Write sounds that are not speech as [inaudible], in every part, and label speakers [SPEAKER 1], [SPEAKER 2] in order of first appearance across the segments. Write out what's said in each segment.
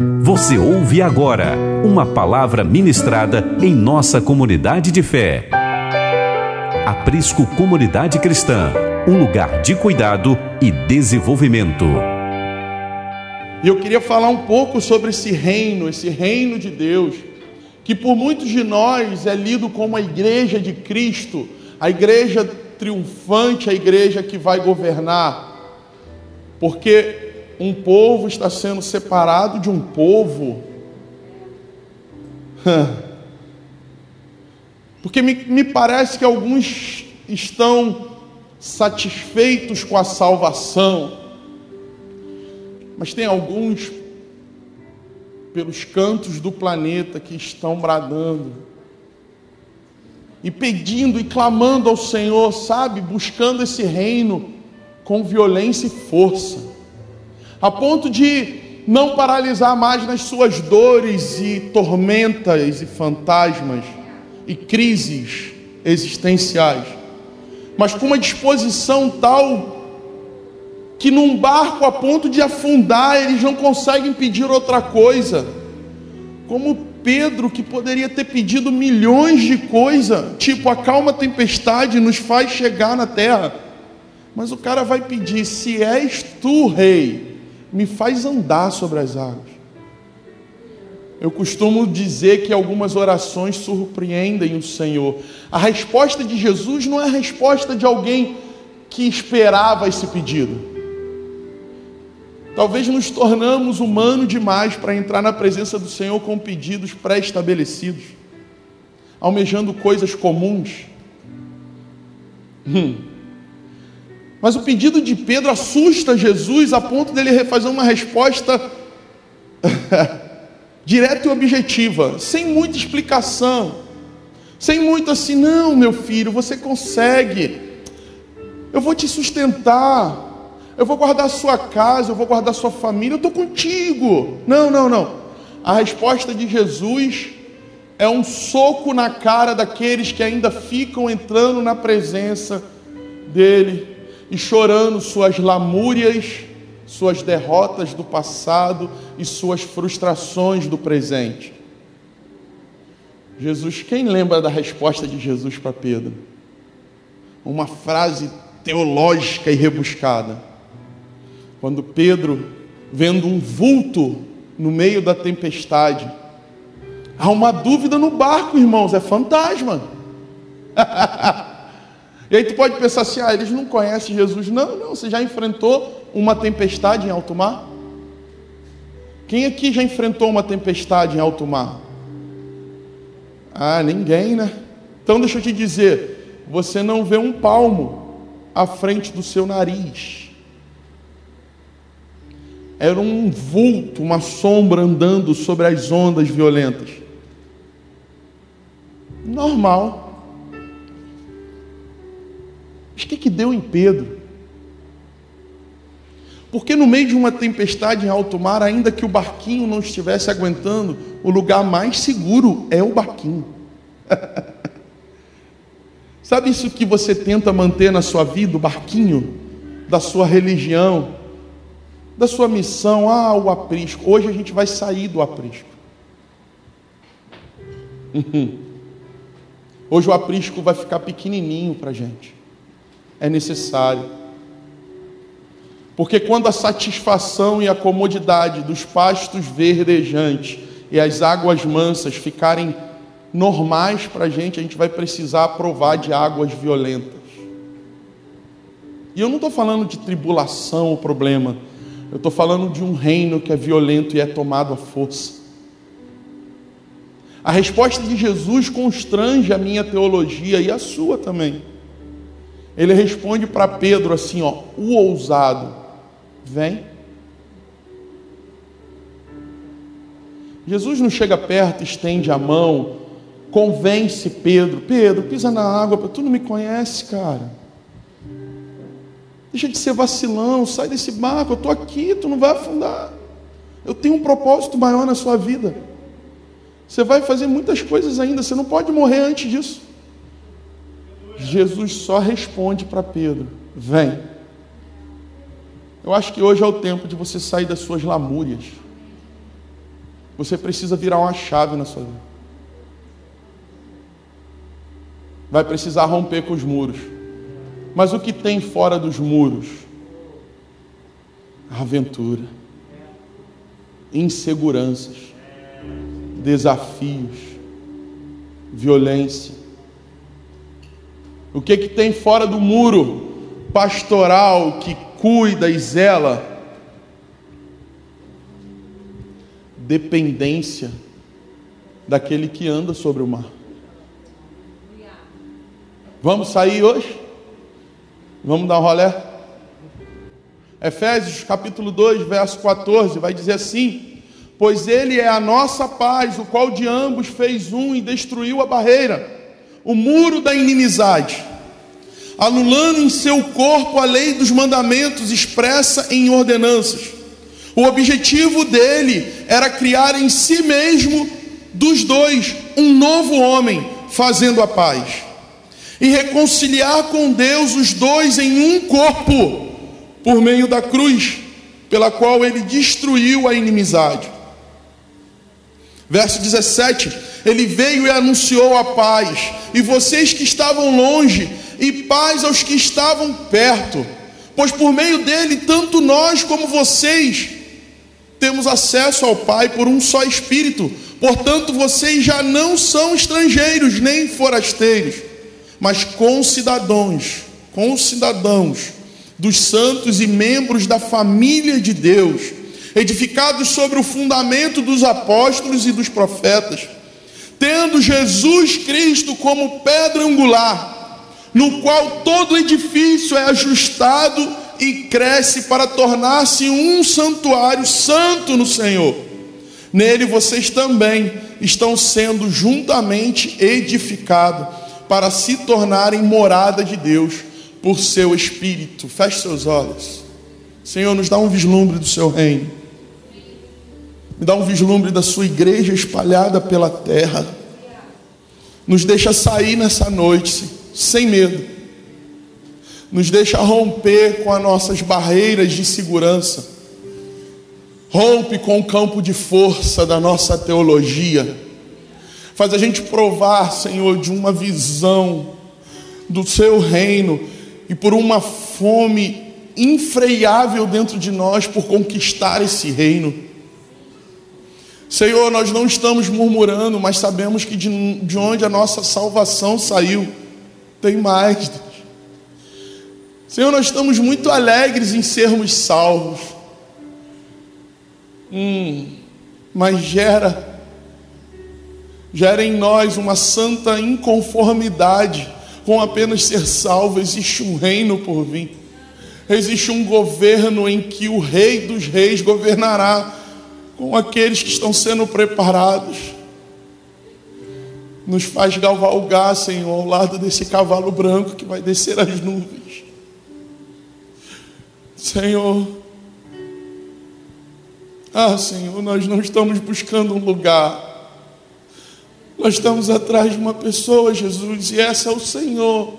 [SPEAKER 1] Você ouve agora uma palavra ministrada em nossa comunidade de fé. Aprisco Comunidade Cristã, um lugar de cuidado e desenvolvimento.
[SPEAKER 2] E eu queria falar um pouco sobre esse reino, esse reino de Deus, que por muitos de nós é lido como a igreja de Cristo, a igreja triunfante, a igreja que vai governar. Porque um povo está sendo separado de um povo. Porque me, me parece que alguns estão satisfeitos com a salvação, mas tem alguns pelos cantos do planeta que estão bradando e pedindo e clamando ao Senhor, sabe, buscando esse reino com violência e força a ponto de não paralisar mais nas suas dores e tormentas e fantasmas e crises existenciais, mas com uma disposição tal que num barco a ponto de afundar eles não conseguem pedir outra coisa, como Pedro que poderia ter pedido milhões de coisas, tipo acalma a tempestade, nos faz chegar na terra. Mas o cara vai pedir: se és tu, rei, me faz andar sobre as águas. Eu costumo dizer que algumas orações surpreendem o Senhor. A resposta de Jesus não é a resposta de alguém que esperava esse pedido. Talvez nos tornamos humanos demais para entrar na presença do Senhor com pedidos pré-estabelecidos, almejando coisas comuns. Hum. Mas o pedido de Pedro assusta Jesus a ponto dele fazer uma resposta [laughs] direta e objetiva, sem muita explicação, sem muito assim, não, meu filho, você consegue, eu vou te sustentar, eu vou guardar sua casa, eu vou guardar sua família, eu estou contigo. Não, não, não. A resposta de Jesus é um soco na cara daqueles que ainda ficam entrando na presença dele e chorando suas lamúrias, suas derrotas do passado e suas frustrações do presente. Jesus, quem lembra da resposta de Jesus para Pedro? Uma frase teológica e rebuscada. Quando Pedro, vendo um vulto no meio da tempestade, há uma dúvida no barco, irmãos, é fantasma. [laughs] E aí tu pode pensar assim: ah, eles não conhecem Jesus. Não, não, você já enfrentou uma tempestade em alto mar? Quem aqui já enfrentou uma tempestade em alto mar? Ah, ninguém, né? Então deixa eu te dizer: você não vê um palmo à frente do seu nariz. Era um vulto, uma sombra andando sobre as ondas violentas. Normal. Mas o que, que deu em Pedro? Porque no meio de uma tempestade em alto mar, ainda que o barquinho não estivesse aguentando, o lugar mais seguro é o barquinho. [laughs] Sabe isso que você tenta manter na sua vida, o barquinho da sua religião, da sua missão? Ah, o aprisco. Hoje a gente vai sair do aprisco. [laughs] Hoje o aprisco vai ficar pequenininho para gente é necessário. Porque quando a satisfação e a comodidade dos pastos verdejantes e as águas mansas ficarem normais para a gente, a gente vai precisar provar de águas violentas. E eu não estou falando de tribulação ou problema, eu estou falando de um reino que é violento e é tomado à força. A resposta de Jesus constrange a minha teologia e a sua também. Ele responde para Pedro assim, ó, o ousado, vem. Jesus não chega perto, estende a mão, convence Pedro, Pedro, pisa na água, tu não me conhece, cara. Deixa de ser vacilão, sai desse barco, eu estou aqui, tu não vai afundar. Eu tenho um propósito maior na sua vida. Você vai fazer muitas coisas ainda, você não pode morrer antes disso. Jesus só responde para Pedro: Vem. Eu acho que hoje é o tempo de você sair das suas lamúrias. Você precisa virar uma chave na sua vida. Vai precisar romper com os muros. Mas o que tem fora dos muros? Aventura, inseguranças, desafios, violência. O que que tem fora do muro pastoral que cuida e zela? Dependência daquele que anda sobre o mar. Vamos sair hoje? Vamos dar um rolé? Efésios capítulo 2, verso 14, vai dizer assim: Pois ele é a nossa paz, o qual de ambos fez um e destruiu a barreira, o muro da inimizade, anulando em seu corpo a lei dos mandamentos expressa em ordenanças. O objetivo dele era criar em si mesmo, dos dois, um novo homem, fazendo a paz e reconciliar com Deus os dois em um corpo, por meio da cruz, pela qual ele destruiu a inimizade. Verso 17: Ele veio e anunciou a paz, e vocês que estavam longe, e paz aos que estavam perto, pois por meio dele, tanto nós como vocês, temos acesso ao Pai por um só Espírito, portanto, vocês já não são estrangeiros nem forasteiros mas com cidadãos, com cidadãos dos santos e membros da família de Deus, edificados sobre o fundamento dos apóstolos e dos profetas, tendo Jesus Cristo como pedra angular, no qual todo edifício é ajustado e cresce para tornar-se um santuário santo no Senhor. Nele vocês também estão sendo juntamente edificados para se tornarem morada de Deus por seu Espírito. Feche seus olhos. Senhor, nos dá um vislumbre do seu reino. Me dá um vislumbre da sua igreja espalhada pela terra. Nos deixa sair nessa noite sem medo. Nos deixa romper com as nossas barreiras de segurança. Rompe com o campo de força da nossa teologia Faz a gente provar, Senhor, de uma visão do seu reino e por uma fome infreável dentro de nós por conquistar esse reino. Senhor, nós não estamos murmurando, mas sabemos que de, de onde a nossa salvação saiu, tem mais. Senhor, nós estamos muito alegres em sermos salvos. Hum, mas gera gera em nós uma santa inconformidade com apenas ser salvo. Existe um reino por vir, existe um governo em que o Rei dos Reis governará com aqueles que estão sendo preparados. Nos faz galvalgar, Senhor, ao lado desse cavalo branco que vai descer as nuvens. Senhor, ah, Senhor, nós não estamos buscando um lugar nós estamos atrás de uma pessoa, Jesus, e essa é o Senhor,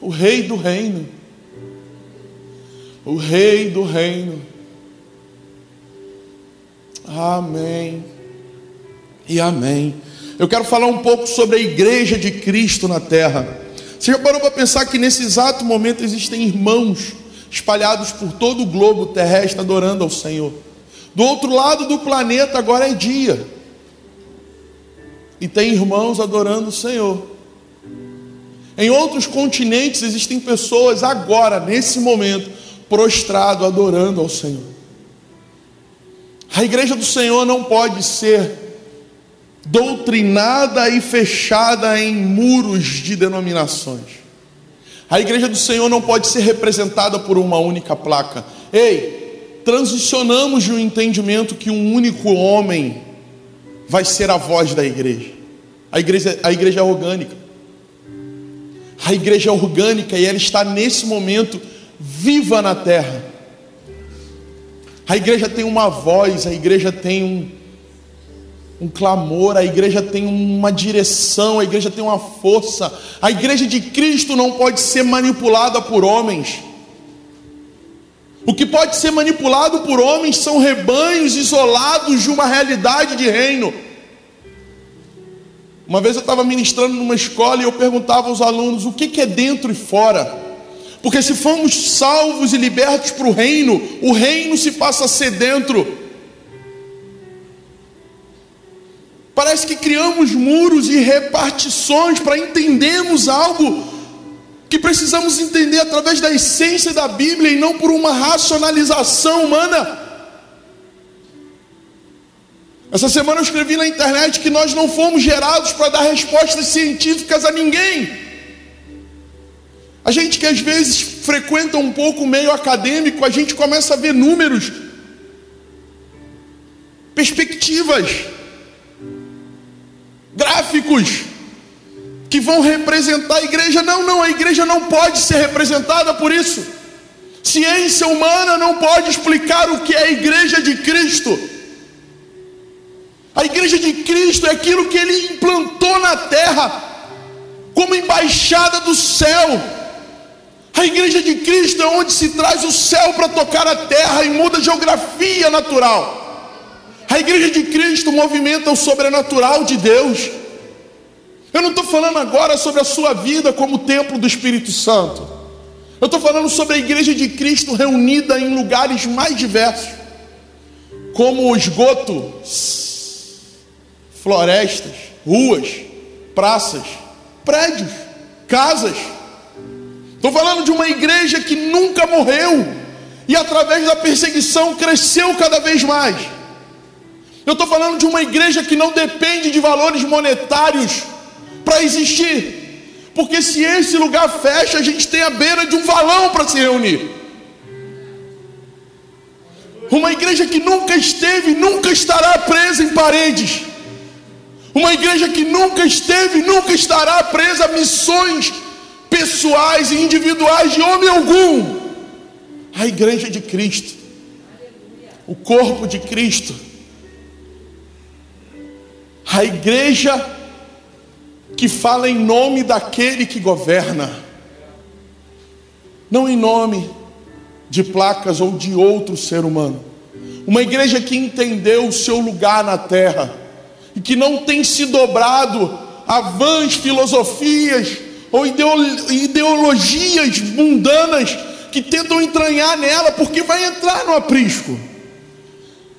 [SPEAKER 2] o Rei do Reino. O Rei do Reino. Amém. E amém. Eu quero falar um pouco sobre a igreja de Cristo na terra. Você já parou para pensar que nesse exato momento existem irmãos espalhados por todo o globo terrestre adorando ao Senhor? Do outro lado do planeta agora é dia e tem irmãos adorando o Senhor. Em outros continentes existem pessoas agora, nesse momento, prostrado adorando ao Senhor. A igreja do Senhor não pode ser doutrinada e fechada em muros de denominações. A igreja do Senhor não pode ser representada por uma única placa. Ei, transicionamos de um entendimento que um único homem vai ser a voz da igreja. A igreja, a igreja é orgânica. A igreja é orgânica e ela está nesse momento viva na terra. A igreja tem uma voz, a igreja tem um, um clamor, a igreja tem uma direção, a igreja tem uma força. A igreja de Cristo não pode ser manipulada por homens. O que pode ser manipulado por homens são rebanhos isolados de uma realidade de reino. Uma vez eu estava ministrando numa escola e eu perguntava aos alunos o que, que é dentro e fora. Porque se formos salvos e libertos para o reino, o reino se passa a ser dentro. Parece que criamos muros e repartições para entendermos algo que precisamos entender através da essência da Bíblia e não por uma racionalização humana. Essa semana eu escrevi na internet que nós não fomos gerados para dar respostas científicas a ninguém. A gente que às vezes frequenta um pouco o meio acadêmico, a gente começa a ver números, perspectivas, gráficos que vão representar a igreja. Não, não, a igreja não pode ser representada por isso. Ciência humana não pode explicar o que é a igreja de Cristo. A igreja de Cristo é aquilo que ele implantou na terra, como embaixada do céu. A igreja de Cristo é onde se traz o céu para tocar a terra e muda a geografia natural. A igreja de Cristo movimenta o sobrenatural de Deus. Eu não estou falando agora sobre a sua vida como templo do Espírito Santo. Eu estou falando sobre a igreja de Cristo reunida em lugares mais diversos, como o esgoto florestas, ruas, praças, prédios, casas. Estou falando de uma igreja que nunca morreu e através da perseguição cresceu cada vez mais. Eu estou falando de uma igreja que não depende de valores monetários para existir, porque se esse lugar fecha, a gente tem a beira de um valão para se reunir. Uma igreja que nunca esteve, nunca estará presa em paredes. Uma igreja que nunca esteve, nunca estará presa a missões pessoais e individuais de homem algum. A igreja de Cristo, o corpo de Cristo, a igreja que fala em nome daquele que governa, não em nome de placas ou de outro ser humano. Uma igreja que entendeu o seu lugar na terra e que não tem se dobrado a vãs filosofias ou ideologias mundanas que tentam entranhar nela, porque vai entrar no aprisco.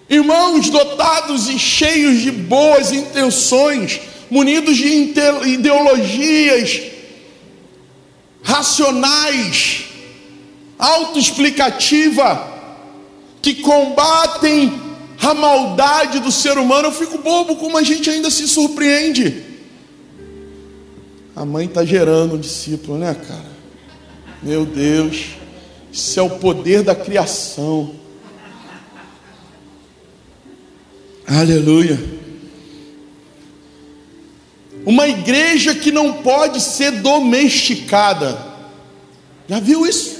[SPEAKER 2] Irmãos dotados e cheios de boas intenções, munidos de ideologias racionais, autoexplicativa, que combatem a maldade do ser humano, eu fico bobo como a gente ainda se surpreende. A mãe está gerando um discípulo, né, cara? Meu Deus, isso é o poder da criação. Aleluia. Uma igreja que não pode ser domesticada. Já viu isso?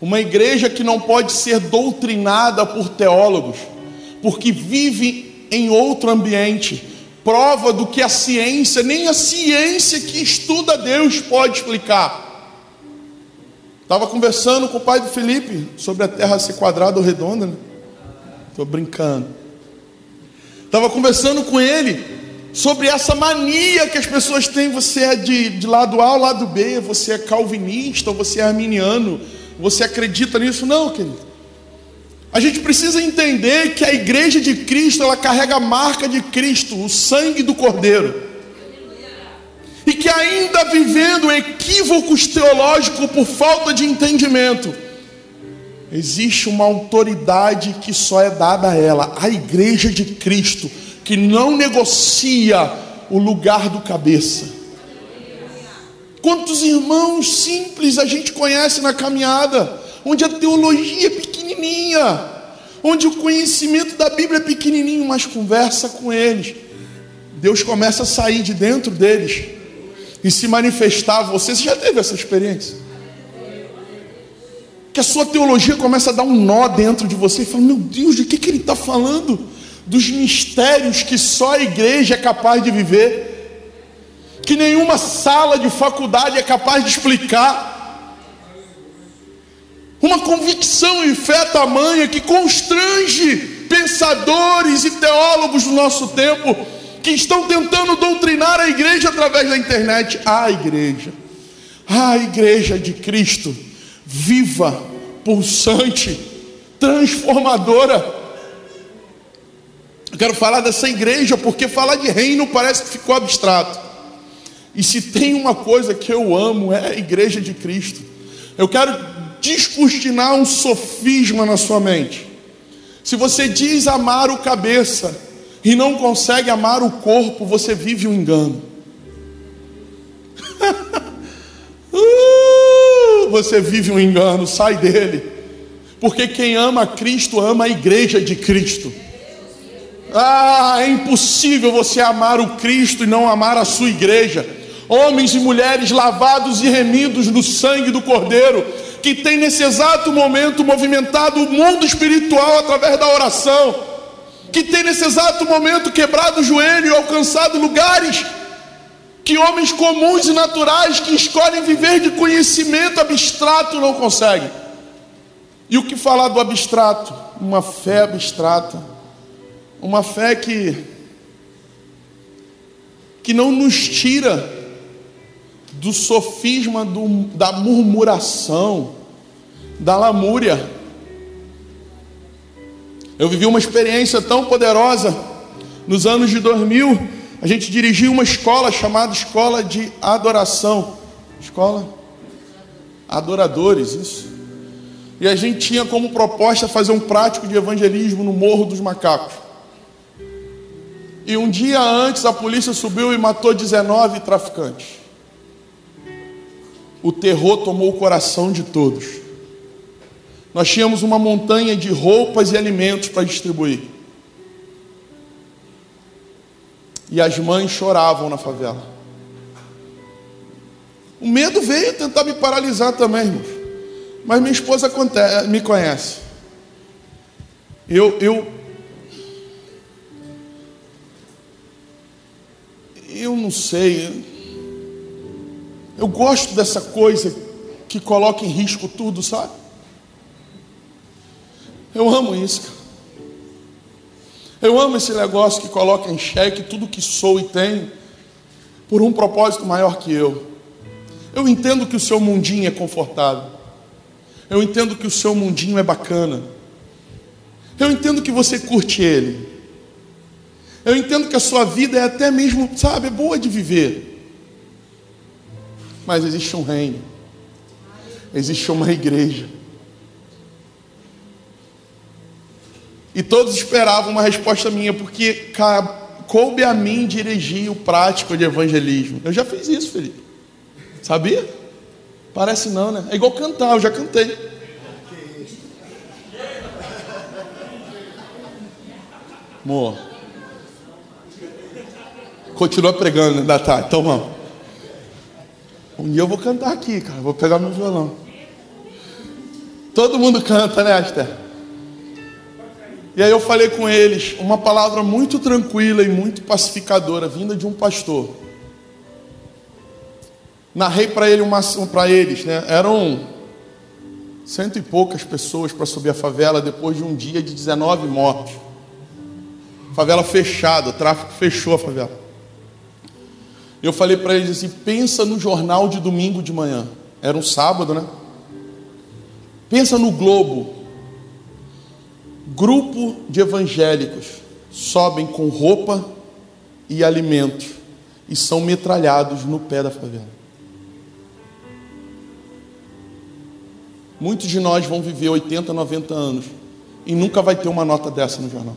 [SPEAKER 2] Uma igreja que não pode ser doutrinada por teólogos, porque vive em outro ambiente, prova do que a ciência, nem a ciência que estuda Deus pode explicar. Estava conversando com o pai do Felipe sobre a terra ser quadrada ou redonda, né? Estou brincando. Estava conversando com ele sobre essa mania que as pessoas têm. Você é de, de lado A ou lado B, você é calvinista você é arminiano você acredita nisso? Não, querido. A gente precisa entender que a igreja de Cristo, ela carrega a marca de Cristo, o sangue do Cordeiro. E que ainda vivendo equívocos teológicos por falta de entendimento, existe uma autoridade que só é dada a ela, a igreja de Cristo, que não negocia o lugar do cabeça Quantos irmãos simples a gente conhece na caminhada, onde a teologia é pequenininha, onde o conhecimento da Bíblia é pequenininho, mas conversa com eles. Deus começa a sair de dentro deles e se manifestar você. Você já teve essa experiência? Que a sua teologia começa a dar um nó dentro de você e fala: Meu Deus, de que, que ele está falando? Dos mistérios que só a igreja é capaz de viver que nenhuma sala de faculdade é capaz de explicar. Uma convicção e fé tamanha que constrange pensadores e teólogos do nosso tempo que estão tentando doutrinar a igreja através da internet. A igreja, a igreja de Cristo, viva, pulsante, transformadora. Eu quero falar dessa igreja porque falar de reino parece que ficou abstrato. E se tem uma coisa que eu amo é a igreja de Cristo. Eu quero descortinar um sofisma na sua mente. Se você diz amar o cabeça e não consegue amar o corpo, você vive um engano. [laughs] uh, você vive um engano, sai dele. Porque quem ama Cristo ama a igreja de Cristo. Ah, é impossível você amar o Cristo e não amar a sua igreja. Homens e mulheres lavados e remidos no sangue do Cordeiro, que tem nesse exato momento movimentado o mundo espiritual através da oração, que tem nesse exato momento quebrado o joelho e alcançado lugares que homens comuns e naturais que escolhem viver de conhecimento abstrato não conseguem. E o que falar do abstrato? Uma fé abstrata, uma fé que que não nos tira do sofisma do, da murmuração, da lamúria. Eu vivi uma experiência tão poderosa nos anos de 2000. A gente dirigiu uma escola chamada Escola de Adoração. Escola Adoradores, isso. E a gente tinha como proposta fazer um prático de evangelismo no Morro dos Macacos. E um dia antes a polícia subiu e matou 19 traficantes o terror tomou o coração de todos. Nós tínhamos uma montanha de roupas e alimentos para distribuir. E as mães choravam na favela. O medo veio tentar me paralisar também, irmãos. Mas minha esposa me conhece. Eu, eu, eu não sei. Eu gosto dessa coisa que coloca em risco tudo, sabe? Eu amo isso. Cara. Eu amo esse negócio que coloca em xeque tudo que sou e tenho por um propósito maior que eu. Eu entendo que o seu mundinho é confortável. Eu entendo que o seu mundinho é bacana. Eu entendo que você curte ele. Eu entendo que a sua vida é até mesmo, sabe, é boa de viver mas existe um reino, existe uma igreja. E todos esperavam uma resposta minha, porque coube a mim dirigir o prático de evangelismo. Eu já fiz isso, Felipe. Sabia? Parece não, né? É igual cantar, eu já cantei. Amor. Continua pregando, ainda tá, então vamos. Um dia eu vou cantar aqui, cara. Vou pegar meu violão. Todo mundo canta, né, Esther? E aí eu falei com eles uma palavra muito tranquila e muito pacificadora, vinda de um pastor. Narrei para ele uma para eles, né? Eram cento e poucas pessoas para subir a favela depois de um dia de 19 mortos. Favela fechada, o tráfico fechou a favela. Eu falei para eles assim: pensa no jornal de domingo de manhã. Era um sábado, né? Pensa no Globo. Grupo de evangélicos sobem com roupa e alimentos e são metralhados no pé da favela. Muitos de nós vão viver 80, 90 anos e nunca vai ter uma nota dessa no jornal.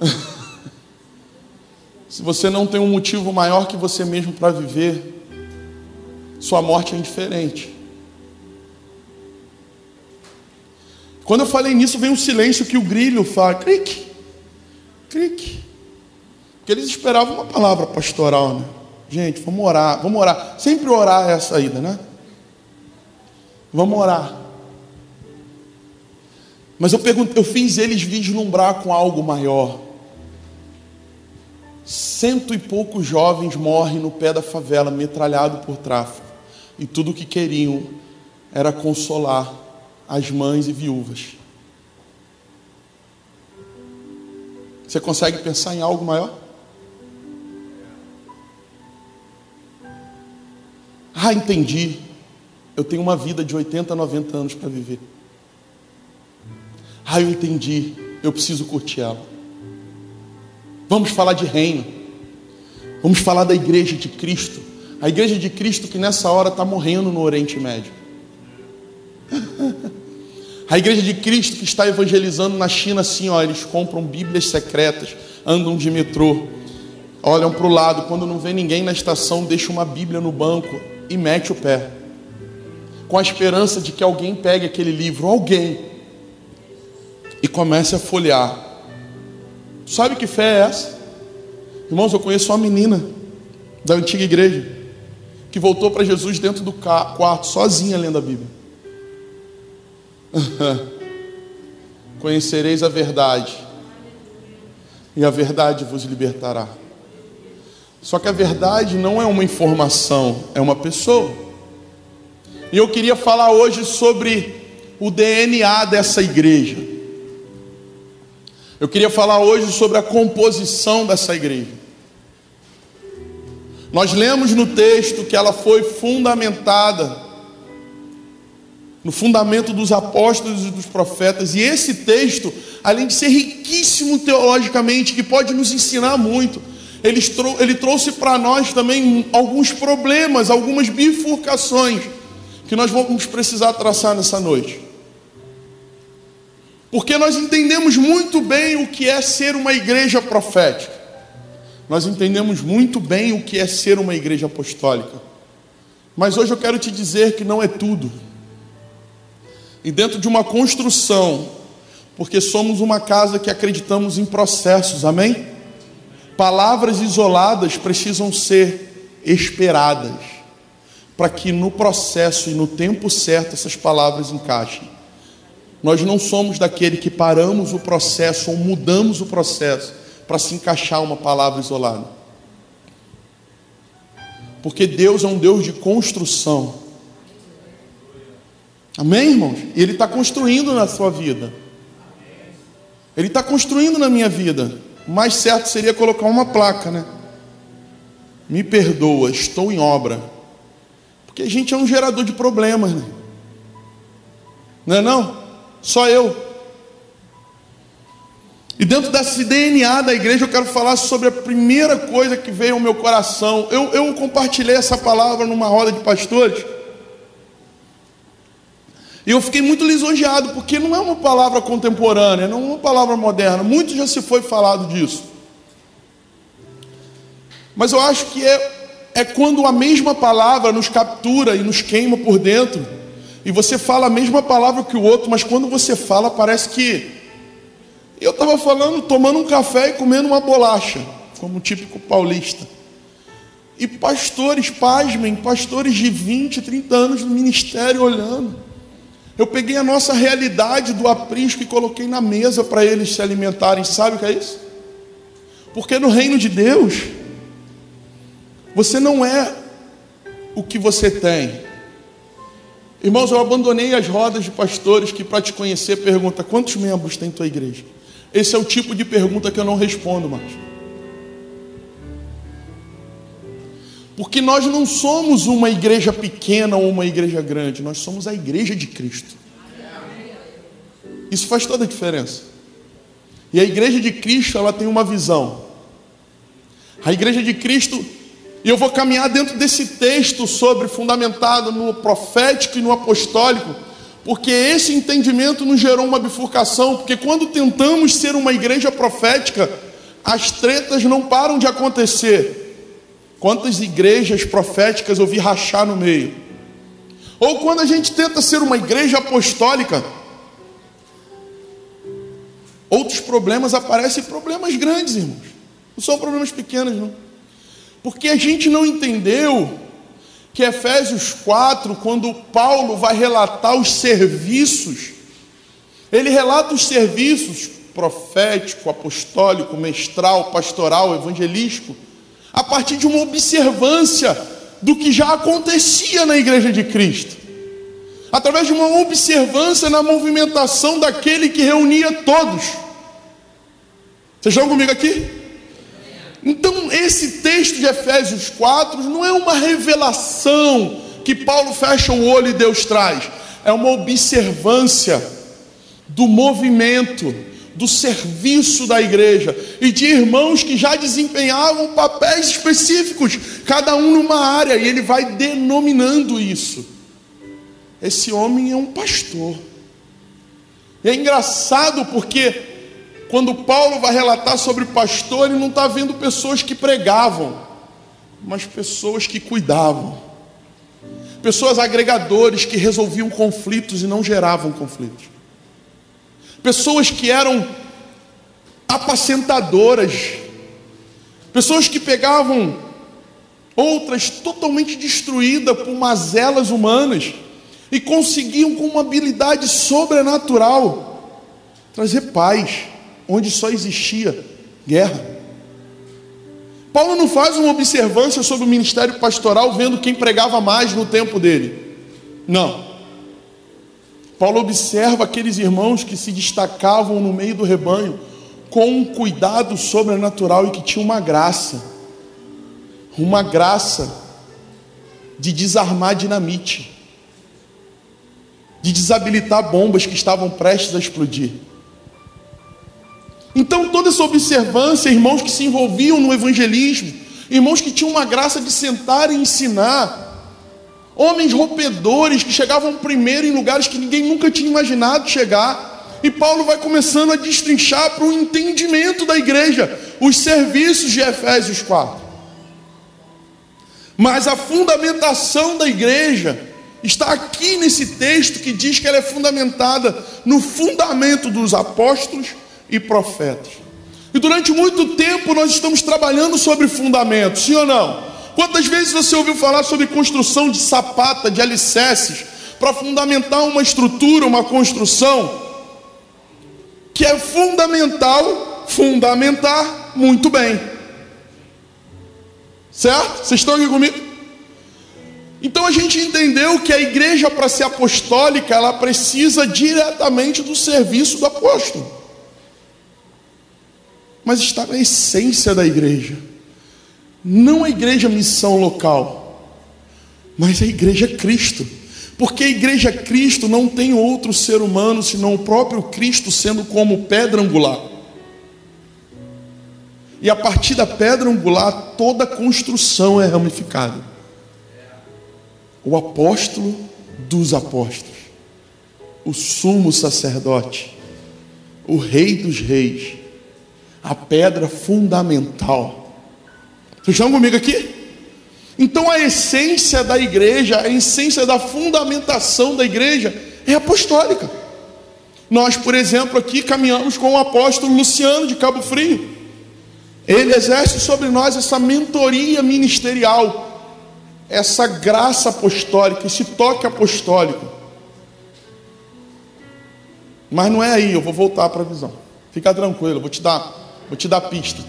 [SPEAKER 2] [laughs] Se você não tem um motivo maior que você mesmo para viver, sua morte é indiferente. Quando eu falei nisso, vem um silêncio que o grilho fala, cric, cric. Porque eles esperavam uma palavra pastoral, né? Gente, vamos orar, vamos orar. Sempre orar é a saída, né? Vamos orar. Mas eu, pergunto, eu fiz eles vislumbrar com algo maior. Cento e poucos jovens morrem no pé da favela, metralhado por tráfico. E tudo o que queriam era consolar as mães e viúvas. Você consegue pensar em algo maior? Ah, entendi. Eu tenho uma vida de 80, 90 anos para viver. Ah, eu entendi. Eu preciso curtir ela. Vamos falar de reino. Vamos falar da igreja de Cristo. A igreja de Cristo que nessa hora está morrendo no Oriente Médio. [laughs] A igreja de Cristo que está evangelizando na China assim, ó, eles compram Bíblias secretas, andam de metrô, olham para o lado, quando não vê ninguém na estação, deixa uma Bíblia no banco e mete o pé, com a esperança de que alguém pegue aquele livro, alguém, e comece a folhear. Sabe que fé é essa? Irmãos, eu conheço uma menina da antiga igreja que voltou para Jesus dentro do quarto, sozinha lendo a Bíblia. [laughs] Conhecereis a verdade, e a verdade vos libertará. Só que a verdade não é uma informação, é uma pessoa. E eu queria falar hoje sobre o DNA dessa igreja. Eu queria falar hoje sobre a composição dessa igreja. Nós lemos no texto que ela foi fundamentada no fundamento dos apóstolos e dos profetas, e esse texto, além de ser riquíssimo teologicamente, que pode nos ensinar muito, ele, ele trouxe para nós também alguns problemas, algumas bifurcações que nós vamos precisar traçar nessa noite. Porque nós entendemos muito bem o que é ser uma igreja profética. Nós entendemos muito bem o que é ser uma igreja apostólica. Mas hoje eu quero te dizer que não é tudo. E dentro de uma construção, porque somos uma casa que acreditamos em processos, amém? Palavras isoladas precisam ser esperadas, para que no processo e no tempo certo essas palavras encaixem. Nós não somos daquele que paramos o processo ou mudamos o processo para se encaixar uma palavra isolada. Porque Deus é um Deus de construção. Amém, irmãos? E Ele está construindo na sua vida. Ele está construindo na minha vida. O mais certo seria colocar uma placa, né? Me perdoa, estou em obra. Porque a gente é um gerador de problemas, né? Não é não? Só eu. E dentro desse DNA da igreja eu quero falar sobre a primeira coisa que veio ao meu coração. Eu, eu compartilhei essa palavra numa roda de pastores. E eu fiquei muito lisonjeado, porque não é uma palavra contemporânea, não é uma palavra moderna. Muito já se foi falado disso. Mas eu acho que é, é quando a mesma palavra nos captura e nos queima por dentro. E você fala a mesma palavra que o outro, mas quando você fala, parece que. Eu estava falando, tomando um café e comendo uma bolacha, como típico paulista. E pastores, pasmem, pastores de 20, 30 anos no ministério olhando. Eu peguei a nossa realidade do aprisco e coloquei na mesa para eles se alimentarem. Sabe o que é isso? Porque no reino de Deus, você não é o que você tem. Irmãos, eu abandonei as rodas de pastores que, para te conhecer, pergunta: quantos membros tem tua igreja? Esse é o tipo de pergunta que eu não respondo mais. Porque nós não somos uma igreja pequena ou uma igreja grande, nós somos a igreja de Cristo. Isso faz toda a diferença. E a igreja de Cristo, ela tem uma visão. A igreja de Cristo, e eu vou caminhar dentro desse texto sobre fundamentado no profético e no apostólico, porque esse entendimento nos gerou uma bifurcação, porque quando tentamos ser uma igreja profética, as tretas não param de acontecer. Quantas igrejas proféticas eu vi rachar no meio? Ou quando a gente tenta ser uma igreja apostólica, outros problemas aparecem, problemas grandes, irmãos. Não são problemas pequenos, não. Porque a gente não entendeu que Efésios 4, quando Paulo vai relatar os serviços, ele relata os serviços profético, apostólico, mestral, pastoral, evangelístico a partir de uma observância do que já acontecia na igreja de Cristo. através de uma observância na movimentação daquele que reunia todos. Vocês estão comigo aqui? Então, esse texto de Efésios 4 não é uma revelação que Paulo fecha o olho e Deus traz, é uma observância do movimento, do serviço da igreja e de irmãos que já desempenhavam papéis específicos, cada um numa área, e ele vai denominando isso. Esse homem é um pastor. E é engraçado porque quando Paulo vai relatar sobre pastor, ele não está vendo pessoas que pregavam, mas pessoas que cuidavam, pessoas agregadores que resolviam conflitos e não geravam conflitos, pessoas que eram apacentadoras, pessoas que pegavam outras totalmente destruídas por mazelas humanas e conseguiam com uma habilidade sobrenatural trazer paz onde só existia guerra. Paulo não faz uma observância sobre o ministério pastoral vendo quem pregava mais no tempo dele. Não. Paulo observa aqueles irmãos que se destacavam no meio do rebanho com um cuidado sobrenatural e que tinham uma graça. Uma graça de desarmar dinamite, de desabilitar bombas que estavam prestes a explodir. Então, toda essa observância, irmãos que se envolviam no evangelismo, irmãos que tinham uma graça de sentar e ensinar, homens rompedores que chegavam primeiro em lugares que ninguém nunca tinha imaginado chegar, e Paulo vai começando a destrinchar para o entendimento da igreja os serviços de Efésios 4. Mas a fundamentação da igreja está aqui nesse texto que diz que ela é fundamentada no fundamento dos apóstolos e profetas. E durante muito tempo nós estamos trabalhando sobre fundamentos, sim ou não? Quantas vezes você ouviu falar sobre construção de sapata, de alicerces, para fundamentar uma estrutura, uma construção, que é fundamental fundamentar muito bem. Certo? Vocês estão aqui comigo? Então a gente entendeu que a igreja, para ser apostólica, ela precisa diretamente do serviço do apóstolo mas está na essência da igreja. Não a igreja missão local, mas a igreja Cristo. Porque a igreja Cristo não tem outro ser humano senão o próprio Cristo sendo como pedra angular. E a partir da pedra angular, toda construção é ramificada. O apóstolo dos apóstolos, o sumo sacerdote, o rei dos reis, a pedra fundamental. Vocês estão comigo aqui? Então a essência da igreja, a essência da fundamentação da igreja é apostólica. Nós, por exemplo, aqui caminhamos com o apóstolo Luciano de Cabo Frio. Ele exerce sobre nós essa mentoria ministerial, essa graça apostólica, esse toque apostólico. Mas não é aí, eu vou voltar para a visão. Fica tranquilo, eu vou te dar Vou te dar pista.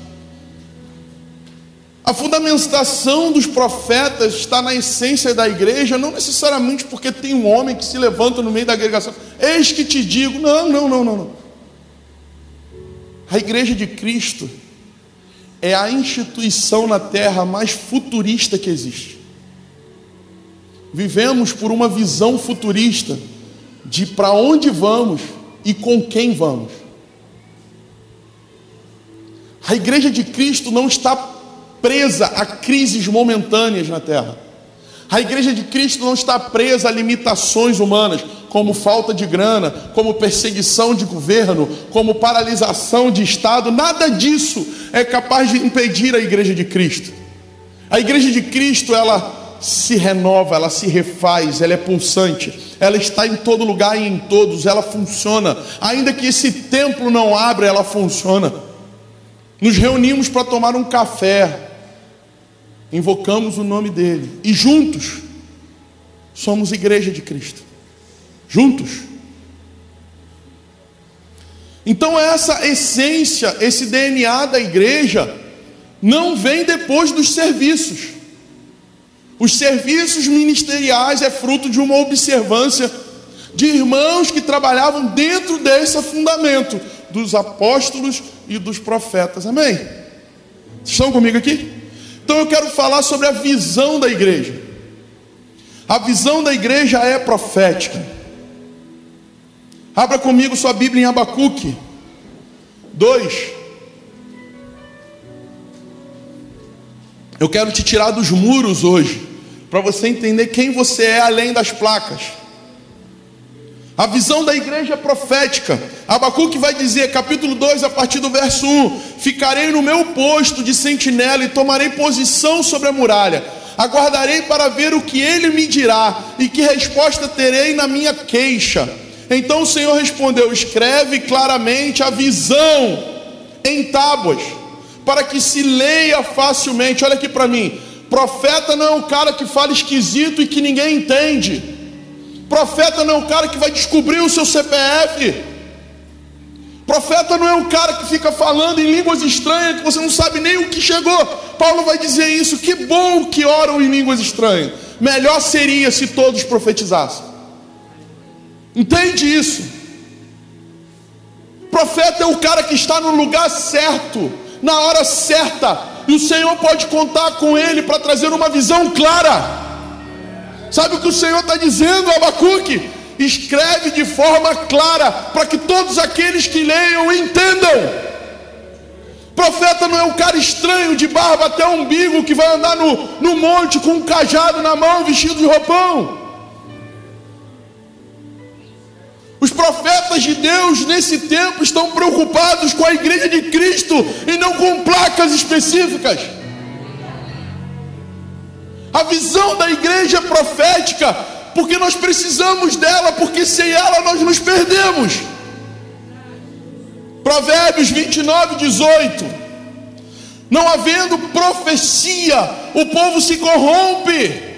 [SPEAKER 2] A fundamentação dos profetas está na essência da igreja, não necessariamente porque tem um homem que se levanta no meio da agregação. Eis que te digo, não, não, não, não, não. A igreja de Cristo é a instituição na terra mais futurista que existe. Vivemos por uma visão futurista de para onde vamos e com quem vamos. A igreja de Cristo não está presa a crises momentâneas na terra. A igreja de Cristo não está presa a limitações humanas, como falta de grana, como perseguição de governo, como paralisação de Estado. Nada disso é capaz de impedir a igreja de Cristo. A igreja de Cristo, ela se renova, ela se refaz, ela é pulsante, ela está em todo lugar e em todos, ela funciona. Ainda que esse templo não abra, ela funciona. Nos reunimos para tomar um café, invocamos o nome dele e juntos somos igreja de Cristo. Juntos. Então, essa essência, esse DNA da igreja, não vem depois dos serviços. Os serviços ministeriais é fruto de uma observância de irmãos que trabalhavam dentro desse fundamento dos apóstolos e dos profetas. Amém? Estão comigo aqui? Então eu quero falar sobre a visão da igreja. A visão da igreja é profética. Abra comigo sua Bíblia em Abacuque 2. Eu quero te tirar dos muros hoje, para você entender quem você é além das placas. A visão da igreja é profética. Abacuque vai dizer, capítulo 2, a partir do verso 1: Ficarei no meu posto de sentinela e tomarei posição sobre a muralha. Aguardarei para ver o que ele me dirá e que resposta terei na minha queixa. Então o Senhor respondeu: Escreve claramente a visão em tábuas, para que se leia facilmente. Olha aqui para mim: profeta não é um cara que fala esquisito e que ninguém entende. Profeta não é o cara que vai descobrir o seu CPF. Profeta não é o cara que fica falando em línguas estranhas que você não sabe nem o que chegou. Paulo vai dizer isso. Que bom que oram em línguas estranhas. Melhor seria se todos profetizassem. Entende isso? Profeta é o cara que está no lugar certo, na hora certa, e o Senhor pode contar com ele para trazer uma visão clara. Sabe o que o Senhor está dizendo, Abacuque? Escreve de forma clara, para que todos aqueles que leiam entendam. Profeta não é um cara estranho, de barba até umbigo, que vai andar no, no monte com um cajado na mão, vestido de roupão. Os profetas de Deus nesse tempo estão preocupados com a igreja de Cristo e não com placas específicas. A visão da igreja é profética, porque nós precisamos dela, porque sem ela nós nos perdemos. Provérbios 29, 18. Não havendo profecia, o povo se corrompe.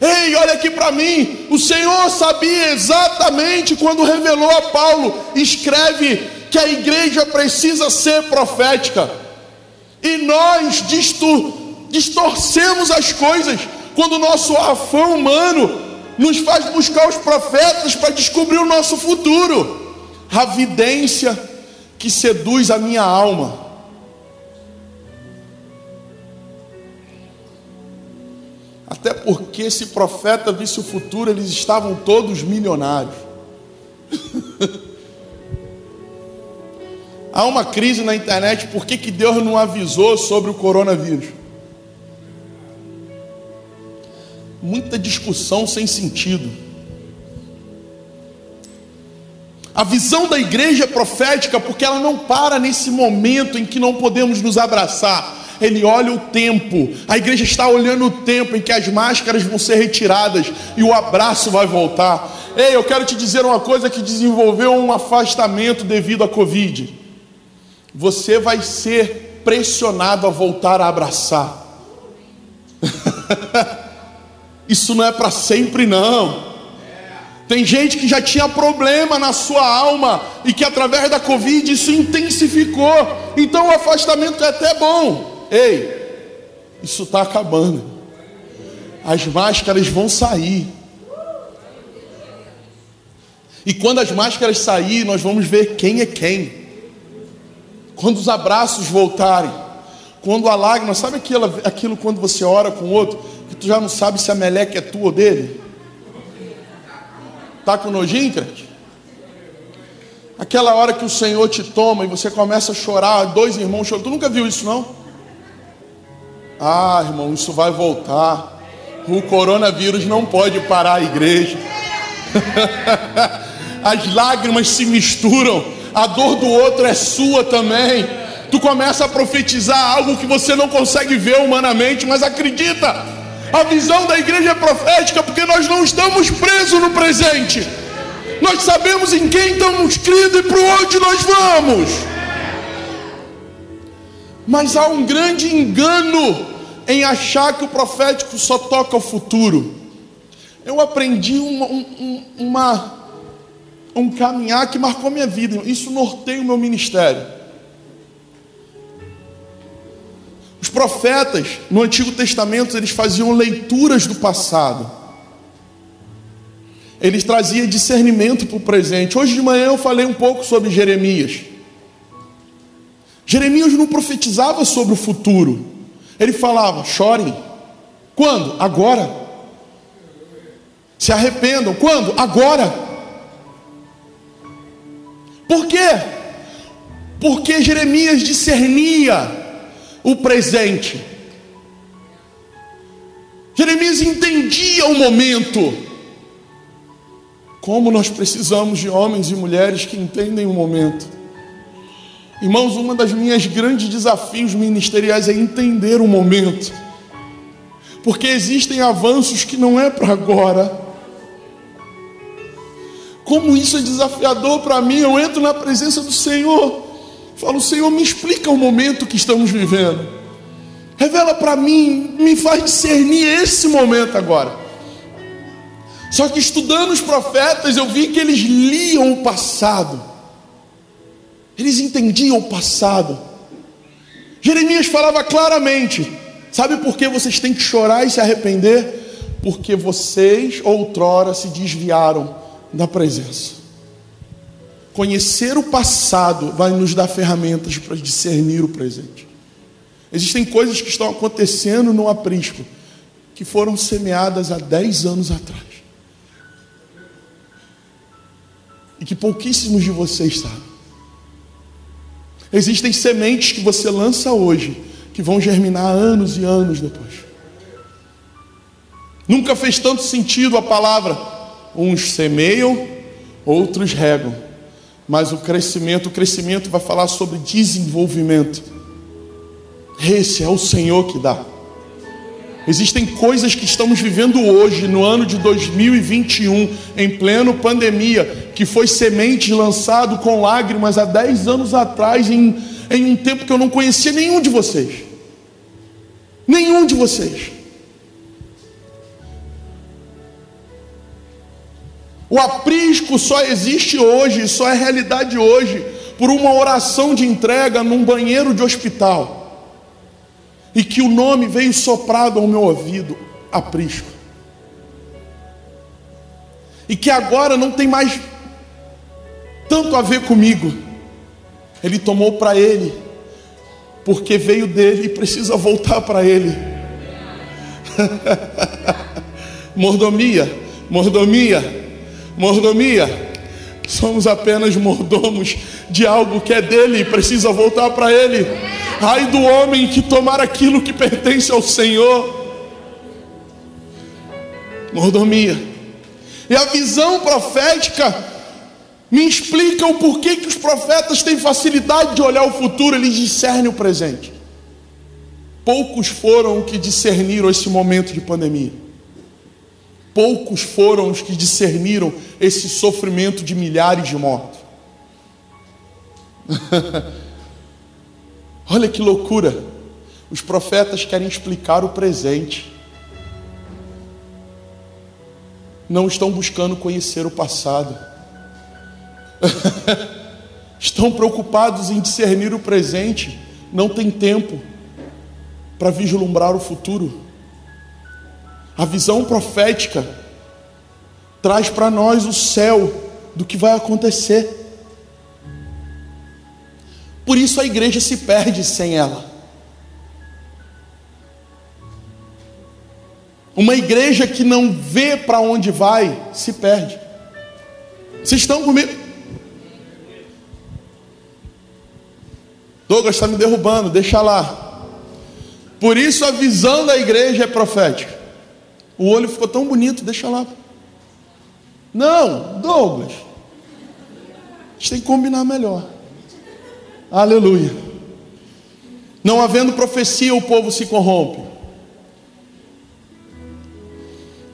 [SPEAKER 2] Ei, olha aqui para mim. O Senhor sabia exatamente quando revelou a Paulo: escreve que a igreja precisa ser profética. E nós disto distorcemos as coisas quando o nosso afã humano nos faz buscar os profetas para descobrir o nosso futuro. A vidência que seduz a minha alma. Até porque se profeta visse o futuro, eles estavam todos milionários. [laughs] Há uma crise na internet, por que, que Deus não avisou sobre o coronavírus? Muita discussão sem sentido. A visão da igreja é profética porque ela não para nesse momento em que não podemos nos abraçar. Ele olha o tempo, a igreja está olhando o tempo em que as máscaras vão ser retiradas e o abraço vai voltar. Ei, eu quero te dizer uma coisa que desenvolveu um afastamento devido à Covid. Você vai ser pressionado a voltar a abraçar. [laughs] Isso não é para sempre, não. Tem gente que já tinha problema na sua alma e que através da Covid isso intensificou. Então o afastamento é até bom. Ei, isso está acabando. As máscaras vão sair. E quando as máscaras saírem, nós vamos ver quem é quem. Quando os abraços voltarem, quando a lágrima, sabe aquilo, aquilo quando você ora com o outro? Tu já não sabe se a meleca é tua ou dele? Tá com nojinho, crente? Aquela hora que o Senhor te toma e você começa a chorar, dois irmãos choram. Tu nunca viu isso, não? Ah, irmão, isso vai voltar. O coronavírus não pode parar a igreja. [laughs] As lágrimas se misturam, a dor do outro é sua também. Tu começa a profetizar algo que você não consegue ver humanamente, mas acredita, a visão da igreja é profética porque nós não estamos presos no presente. Nós sabemos em quem estamos cridos e para onde nós vamos. Mas há um grande engano em achar que o profético só toca o futuro. Eu aprendi um, uma, um caminhar que marcou minha vida. Isso norteia o meu ministério. Os profetas no Antigo Testamento eles faziam leituras do passado. ele trazia discernimento para o presente. Hoje de manhã eu falei um pouco sobre Jeremias. Jeremias não profetizava sobre o futuro, ele falava: chorem. Quando? Agora. Se arrependam. Quando? Agora. Por quê? Porque Jeremias discernia o presente. Jeremias entendia o momento. Como nós precisamos de homens e mulheres que entendem o momento. Irmãos, uma das minhas grandes desafios ministeriais é entender o momento. Porque existem avanços que não é para agora. Como isso é desafiador para mim, eu entro na presença do Senhor. Falo, Senhor, me explica o momento que estamos vivendo. Revela para mim, me faz discernir esse momento agora. Só que estudando os profetas, eu vi que eles liam o passado, eles entendiam o passado. Jeremias falava claramente: sabe por que vocês têm que chorar e se arrepender? Porque vocês outrora se desviaram da presença. Conhecer o passado vai nos dar ferramentas para discernir o presente. Existem coisas que estão acontecendo no aprisco que foram semeadas há 10 anos atrás. e que pouquíssimos de vocês sabem. Existem sementes que você lança hoje que vão germinar anos e anos depois. Nunca fez tanto sentido a palavra uns semeiam, outros regam. Mas o crescimento, o crescimento vai falar sobre desenvolvimento. Esse é o Senhor que dá. Existem coisas que estamos vivendo hoje, no ano de 2021, em pleno pandemia, que foi semente lançado com lágrimas há 10 anos atrás, em, em um tempo que eu não conhecia nenhum de vocês. Nenhum de vocês. O aprisco só existe hoje, só é realidade hoje, por uma oração de entrega num banheiro de hospital e que o nome veio soprado ao meu ouvido, aprisco. E que agora não tem mais tanto a ver comigo. Ele tomou para ele, porque veio dele e precisa voltar para ele. [laughs] mordomia, mordomia, mordomia. Somos apenas mordomos de algo que é dele e precisa voltar para ele. Ai do homem que tomar aquilo que pertence ao Senhor. Mordomia. E a visão profética me explica o porquê que os profetas têm facilidade de olhar o futuro, eles discernem o presente. Poucos foram que discerniram esse momento de pandemia. Poucos foram os que discerniram esse sofrimento de milhares de mortos. [laughs] Olha que loucura. Os profetas querem explicar o presente. Não estão buscando conhecer o passado. [laughs] estão preocupados em discernir o presente. Não tem tempo para vislumbrar o futuro. A visão profética traz para nós o céu do que vai acontecer. Por isso a igreja se perde sem ela. Uma igreja que não vê para onde vai, se perde. Vocês estão comigo? Douglas está me derrubando, deixa lá. Por isso a visão da igreja é profética. O olho ficou tão bonito, deixa lá. Não, Douglas. A gente tem que combinar melhor. Aleluia. Não havendo profecia, o povo se corrompe.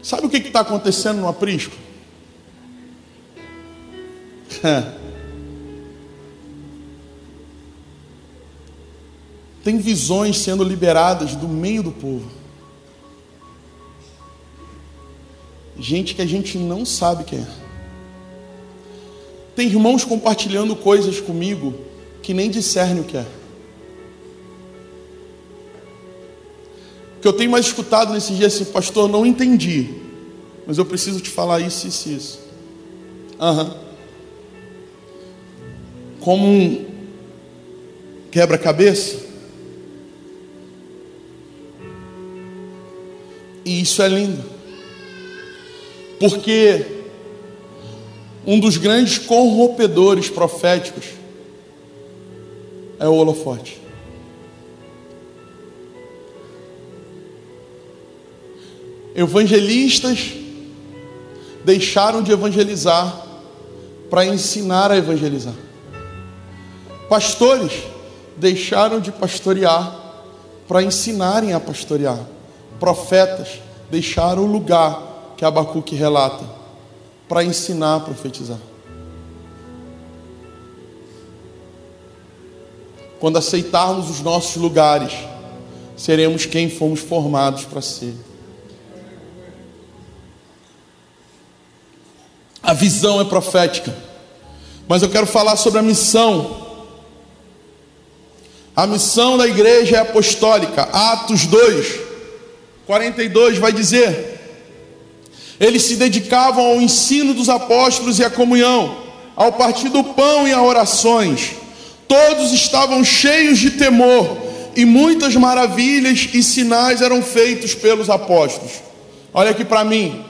[SPEAKER 2] Sabe o que está acontecendo no aprisco? Tem visões sendo liberadas do meio do povo. Gente que a gente não sabe quem é. Tem irmãos compartilhando coisas comigo que nem discerne o que é. O que eu tenho mais escutado nesses dias assim, pastor, não entendi. mas eu preciso te falar isso, isso, isso. Aham. Como um quebra-cabeça. E isso é lindo. Porque um dos grandes corrompedores proféticos é o holofote. Evangelistas deixaram de evangelizar para ensinar a evangelizar. Pastores deixaram de pastorear para ensinarem a pastorear. Profetas deixaram o lugar que Abacuque relata para ensinar a profetizar. Quando aceitarmos os nossos lugares, seremos quem fomos formados para ser. A visão é profética. Mas eu quero falar sobre a missão. A missão da igreja é apostólica. Atos 2, 42 vai dizer: Eles se dedicavam ao ensino dos apóstolos e à comunhão, ao partir do pão e a orações. Todos estavam cheios de temor, e muitas maravilhas e sinais eram feitos pelos apóstolos. Olha aqui para mim.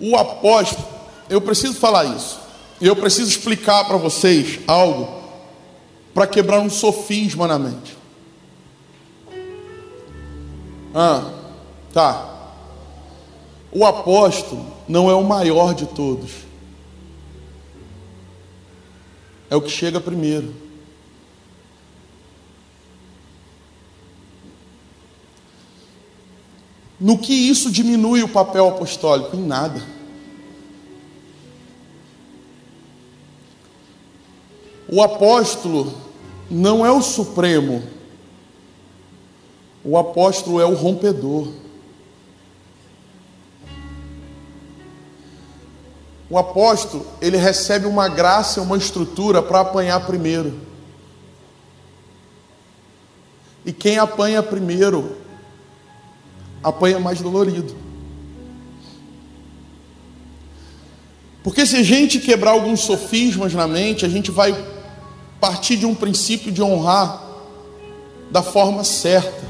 [SPEAKER 2] O apóstolo, eu preciso falar isso, eu preciso explicar para vocês algo para quebrar um sofisma na mente. Ah, tá. O apóstolo não é o maior de todos, é o que chega primeiro. No que isso diminui o papel apostólico? Em nada. O apóstolo não é o supremo, o apóstolo é o rompedor. O apóstolo, ele recebe uma graça, uma estrutura para apanhar primeiro. E quem apanha primeiro apanha mais dolorido. Porque se a gente quebrar alguns sofismas na mente, a gente vai partir de um princípio de honrar da forma certa.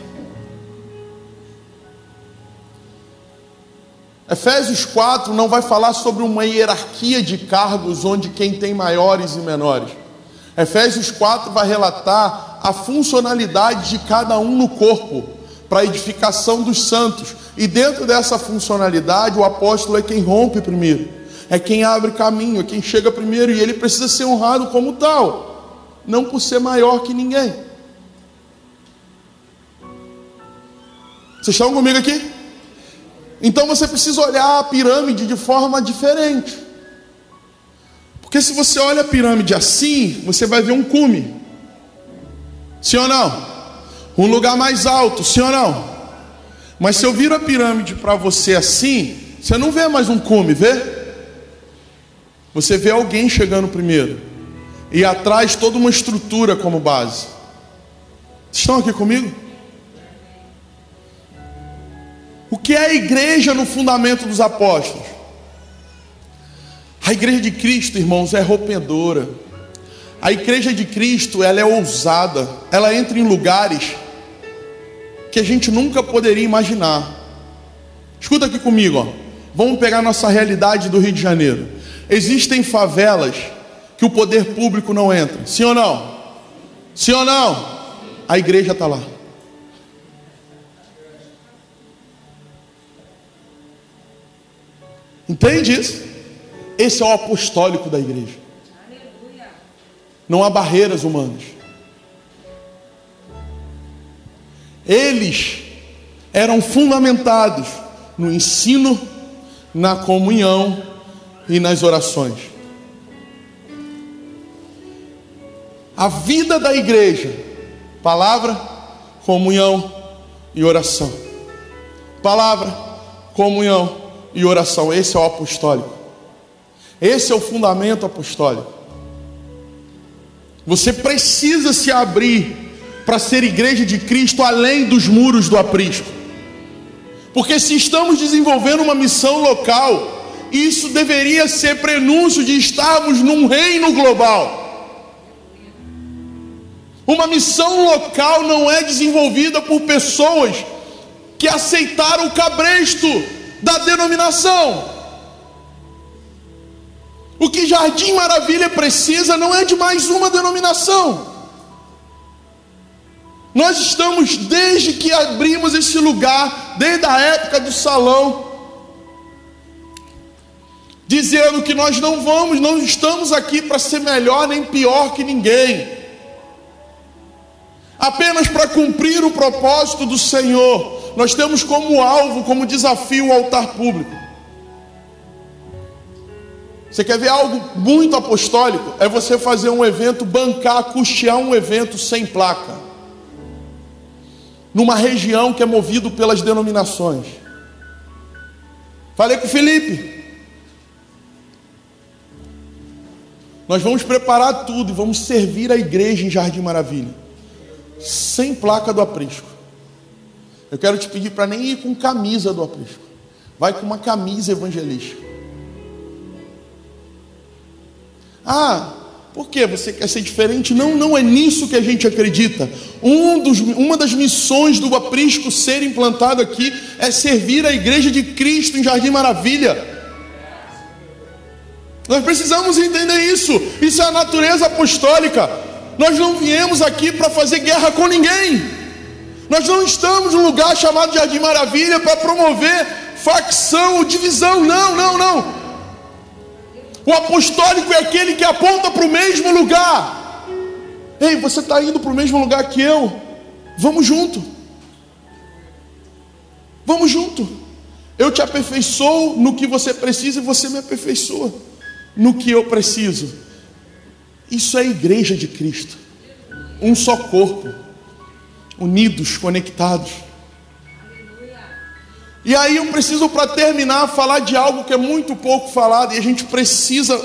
[SPEAKER 2] Efésios 4 não vai falar sobre uma hierarquia de cargos onde quem tem maiores e menores. Efésios 4 vai relatar a funcionalidade de cada um no corpo para a edificação dos santos. E dentro dessa funcionalidade, o apóstolo é quem rompe primeiro, é quem abre caminho, é quem chega primeiro, e ele precisa ser honrado como tal, não por ser maior que ninguém. Vocês estão comigo aqui? Então você precisa olhar a pirâmide de forma diferente. Porque se você olha a pirâmide assim, você vai ver um cume. Sim ou não? um lugar mais alto, sim ou não? Mas se eu viro a pirâmide para você assim, você não vê mais um cume, vê? Você vê alguém chegando primeiro. E atrás toda uma estrutura como base. Estão aqui comigo? O que é a igreja no fundamento dos apóstolos? A igreja de Cristo, irmãos, é rompedora. A igreja de Cristo, ela é ousada. Ela entra em lugares que a gente nunca poderia imaginar. Escuta aqui comigo, ó. vamos pegar nossa realidade do Rio de Janeiro. Existem favelas que o poder público não entra, sim ou não? Sim ou não? A igreja está lá. Entende isso? Esse é o apostólico da igreja. Não há barreiras humanas. Eles eram fundamentados no ensino, na comunhão e nas orações. A vida da igreja, palavra, comunhão e oração. Palavra, comunhão e oração. Esse é o apostólico. Esse é o fundamento apostólico. Você precisa se abrir para ser igreja de Cristo além dos muros do aprisco. Porque se estamos desenvolvendo uma missão local, isso deveria ser prenúncio de estarmos num reino global. Uma missão local não é desenvolvida por pessoas que aceitaram o cabresto da denominação. O que Jardim Maravilha precisa não é de mais uma denominação. Nós estamos, desde que abrimos esse lugar, desde a época do salão, dizendo que nós não vamos, não estamos aqui para ser melhor nem pior que ninguém, apenas para cumprir o propósito do Senhor. Nós temos como alvo, como desafio o altar público. Você quer ver algo muito apostólico? É você fazer um evento, bancar, custear um evento sem placa numa região que é movido pelas denominações. Falei com o Felipe. Nós vamos preparar tudo e vamos servir a igreja em Jardim Maravilha, sem placa do aprisco. Eu quero te pedir para nem ir com camisa do aprisco, vai com uma camisa evangelística. Ah, por que você quer ser diferente? Não, não é nisso que a gente acredita. Um dos, uma das missões do aprisco ser implantado aqui é servir a igreja de Cristo em Jardim Maravilha. Nós precisamos entender isso. Isso é a natureza apostólica. Nós não viemos aqui para fazer guerra com ninguém. Nós não estamos num lugar chamado Jardim Maravilha para promover facção ou divisão. Não, não, não. O apostólico é aquele que aponta para o mesmo lugar. Ei, você está indo para o mesmo lugar que eu? Vamos junto. Vamos junto. Eu te aperfeiçoo no que você precisa e você me aperfeiçoa no que eu preciso. Isso é a igreja de Cristo. Um só corpo, unidos, conectados. E aí eu preciso, para terminar, falar de algo que é muito pouco falado e a gente precisa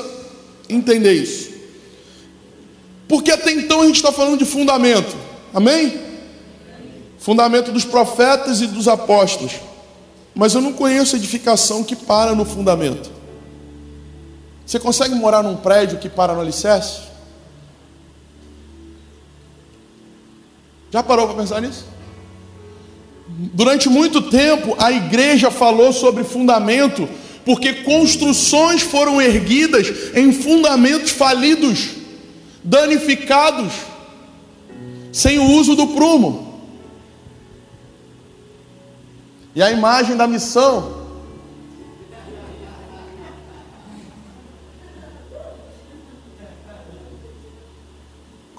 [SPEAKER 2] entender isso. Porque até então a gente está falando de fundamento, amém? Fundamento dos profetas e dos apóstolos. Mas eu não conheço edificação que para no fundamento. Você consegue morar num prédio que para no alicerce? Já parou para pensar nisso? Durante muito tempo, a igreja falou sobre fundamento, porque construções foram erguidas em fundamentos falidos, danificados, sem o uso do prumo. E a imagem da missão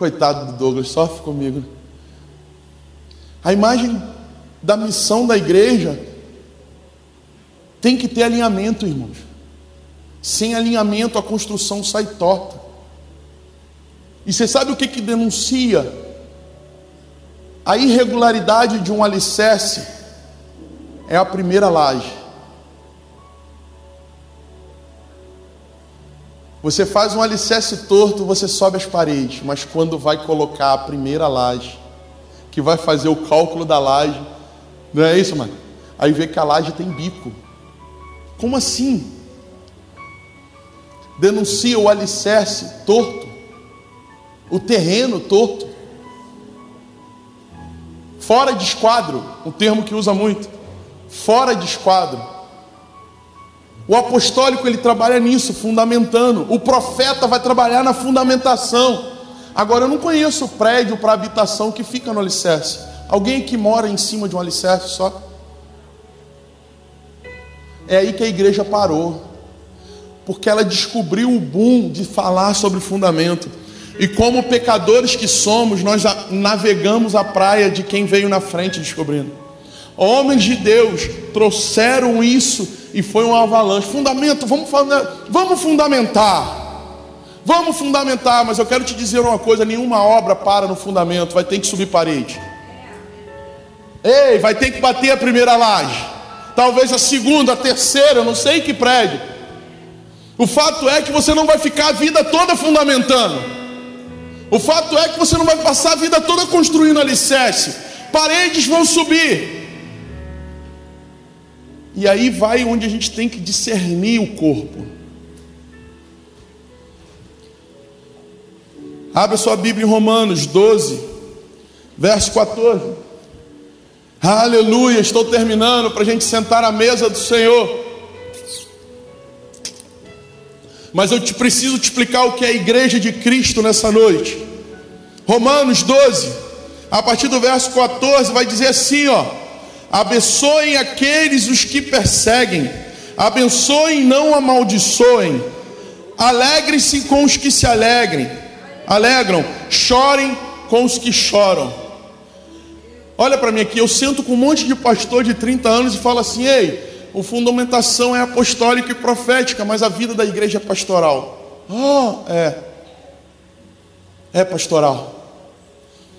[SPEAKER 2] Coitado do Douglas, sofre comigo. A imagem da missão da igreja tem que ter alinhamento, irmãos. Sem alinhamento, a construção sai torta. E você sabe o que, que denuncia a irregularidade de um alicerce? É a primeira laje. Você faz um alicerce torto, você sobe as paredes, mas quando vai colocar a primeira laje, que vai fazer o cálculo da laje, não é isso, mano? Aí vê que a laje tem bico. Como assim? Denuncia o alicerce torto, o terreno torto, fora de esquadro, um termo que usa muito, fora de esquadro. O apostólico ele trabalha nisso, fundamentando. O profeta vai trabalhar na fundamentação. Agora eu não conheço prédio para habitação que fica no alicerce. Alguém que mora em cima de um alicerce só? É aí que a igreja parou, porque ela descobriu o boom de falar sobre fundamento. E como pecadores que somos, nós navegamos a praia de quem veio na frente descobrindo. Homens de Deus trouxeram isso e foi um avalanche. Fundamento, vamos, vamos fundamentar. Vamos fundamentar, mas eu quero te dizer uma coisa: nenhuma obra para no fundamento, vai ter que subir parede. Ei, vai ter que bater a primeira laje. Talvez a segunda, a terceira, eu não sei que prédio. O fato é que você não vai ficar a vida toda fundamentando. O fato é que você não vai passar a vida toda construindo alicerce. Paredes vão subir. E aí vai onde a gente tem que discernir o corpo. Abra sua Bíblia em Romanos 12, verso 14. Aleluia, estou terminando para a gente sentar à mesa do Senhor. Mas eu te preciso te explicar o que é a igreja de Cristo nessa noite. Romanos 12, a partir do verso 14, vai dizer assim: ó, abençoem aqueles os que perseguem, abençoem, não amaldiçoem, alegrem-se com os que se alegrem, alegram, chorem com os que choram. Olha para mim aqui, eu sento com um monte de pastor de 30 anos e falo assim: ei, o fundamentação é apostólica e profética, mas a vida da igreja é pastoral. Ah, é. É pastoral.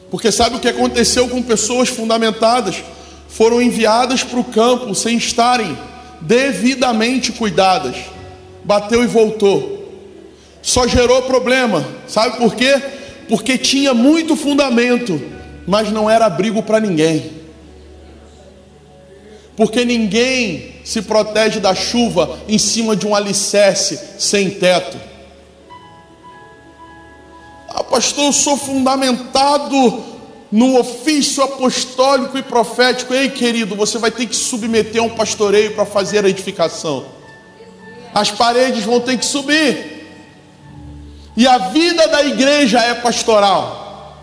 [SPEAKER 2] Porque sabe o que aconteceu com pessoas fundamentadas? Foram enviadas para o campo sem estarem devidamente cuidadas. Bateu e voltou. Só gerou problema. Sabe por quê? Porque tinha muito fundamento, mas não era abrigo para ninguém. Porque ninguém se protege da chuva em cima de um alicerce sem teto. Ah, pastor, eu sou fundamentado no ofício apostólico e profético. Ei, querido, você vai ter que submeter um pastoreio para fazer a edificação. As paredes vão ter que subir. E a vida da igreja é pastoral.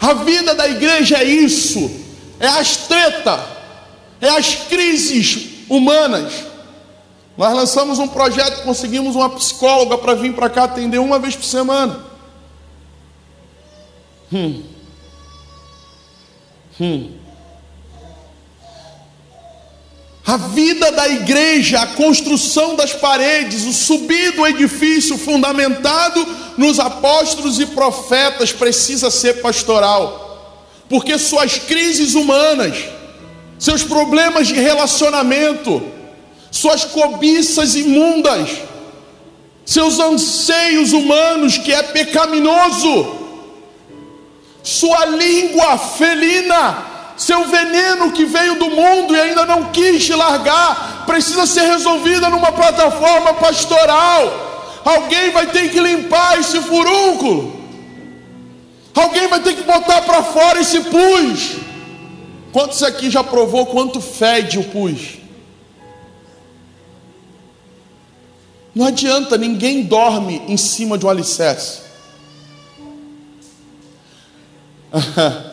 [SPEAKER 2] A vida da igreja é isso. É as treta é as crises humanas. Nós lançamos um projeto, conseguimos uma psicóloga para vir para cá atender uma vez por semana. Hum. Hum. A vida da igreja, a construção das paredes, o subir do edifício fundamentado nos apóstolos e profetas precisa ser pastoral, porque suas crises humanas, seus problemas de relacionamento, suas cobiças imundas, seus anseios humanos que é pecaminoso, sua língua felina, seu veneno que veio do mundo e ainda não quis largar, precisa ser resolvida numa plataforma pastoral. Alguém vai ter que limpar esse furúnculo. Alguém vai ter que botar para fora esse pus. Quantos aqui já provou quanto fede o pus? Não adianta, ninguém dorme em cima de um alicerce. [laughs]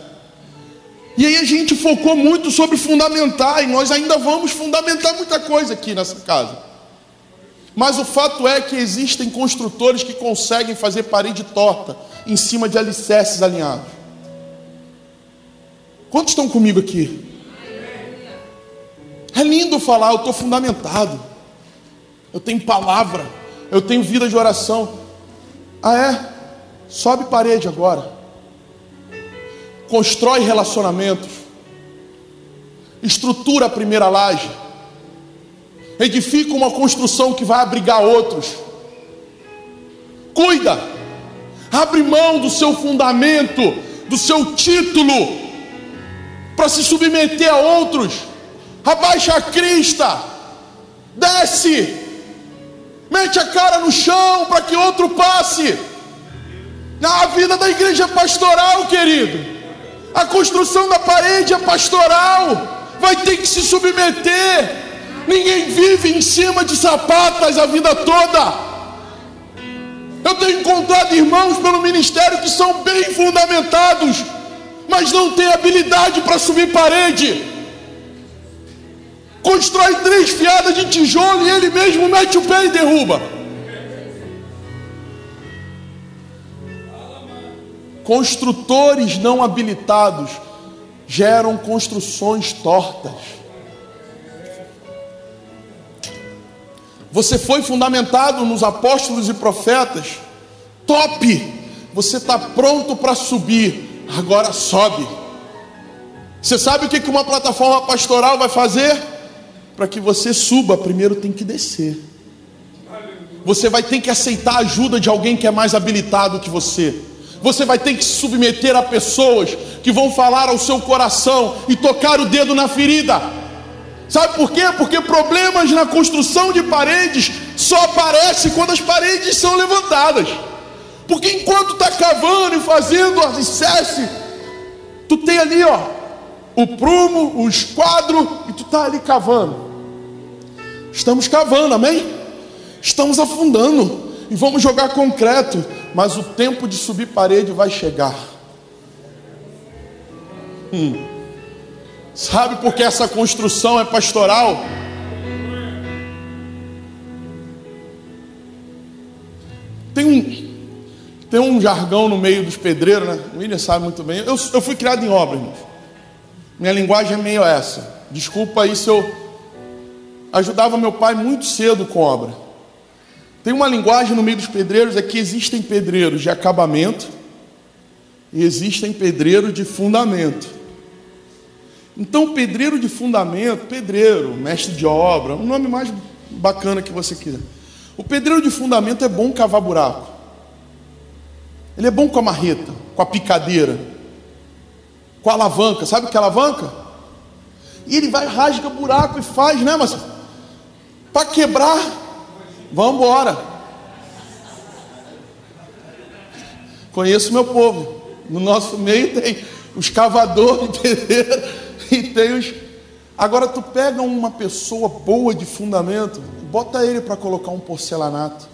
[SPEAKER 2] e aí a gente focou muito sobre fundamentar, e nós ainda vamos fundamentar muita coisa aqui nessa casa. Mas o fato é que existem construtores que conseguem fazer parede torta em cima de alicerces alinhados. Quantos estão comigo aqui? É lindo falar, eu estou fundamentado. Eu tenho palavra, eu tenho vida de oração. Ah, é? Sobe parede agora. Constrói relacionamentos. Estrutura a primeira laje. Edifica uma construção que vai abrigar outros. Cuida. Abre mão do seu fundamento, do seu título para se submeter a outros, abaixa a crista, desce, mete a cara no chão para que outro passe. Na vida da igreja pastoral, querido, a construção da parede é pastoral, vai ter que se submeter. Ninguém vive em cima de sapatas a vida toda. Eu tenho encontrado irmãos pelo ministério que são bem fundamentados, mas não tem habilidade para subir parede. Constrói três fiadas de tijolo e ele mesmo mete o pé e derruba. Construtores não habilitados geram construções tortas. Você foi fundamentado nos apóstolos e profetas, top! Você está pronto para subir, agora sobe. Você sabe o que uma plataforma pastoral vai fazer? Para que você suba, primeiro tem que descer. Você vai ter que aceitar a ajuda de alguém que é mais habilitado que você. Você vai ter que se submeter a pessoas que vão falar ao seu coração e tocar o dedo na ferida. Sabe por quê? Porque problemas na construção de paredes só aparecem quando as paredes são levantadas. Porque enquanto está cavando e fazendo o alicerce, tu tem ali, ó, o prumo, o esquadro, e tu está ali cavando. Estamos cavando, amém? Estamos afundando e vamos jogar concreto, mas o tempo de subir parede vai chegar. Hum. Sabe por que essa construção é pastoral? Tem um, tem um jargão no meio dos pedreiros, né? O William sabe muito bem. Eu, eu fui criado em obra. Minha linguagem é meio essa. Desculpa aí se eu ajudava meu pai muito cedo com obra. Tem uma linguagem no meio dos pedreiros, é que existem pedreiros de acabamento e existem pedreiros de fundamento. Então, pedreiro de fundamento, pedreiro, mestre de obra, um nome mais bacana que você quiser. O pedreiro de fundamento é bom cavar buraco. Ele é bom com a marreta, com a picadeira, com a alavanca. Sabe o que é alavanca? E ele vai, rasga buraco e faz, né, mas para quebrar, vamos embora. Conheço meu povo. No nosso meio tem os cavadores de pedreiro [laughs] e tem os. Agora tu pega uma pessoa boa de fundamento, bota ele para colocar um porcelanato.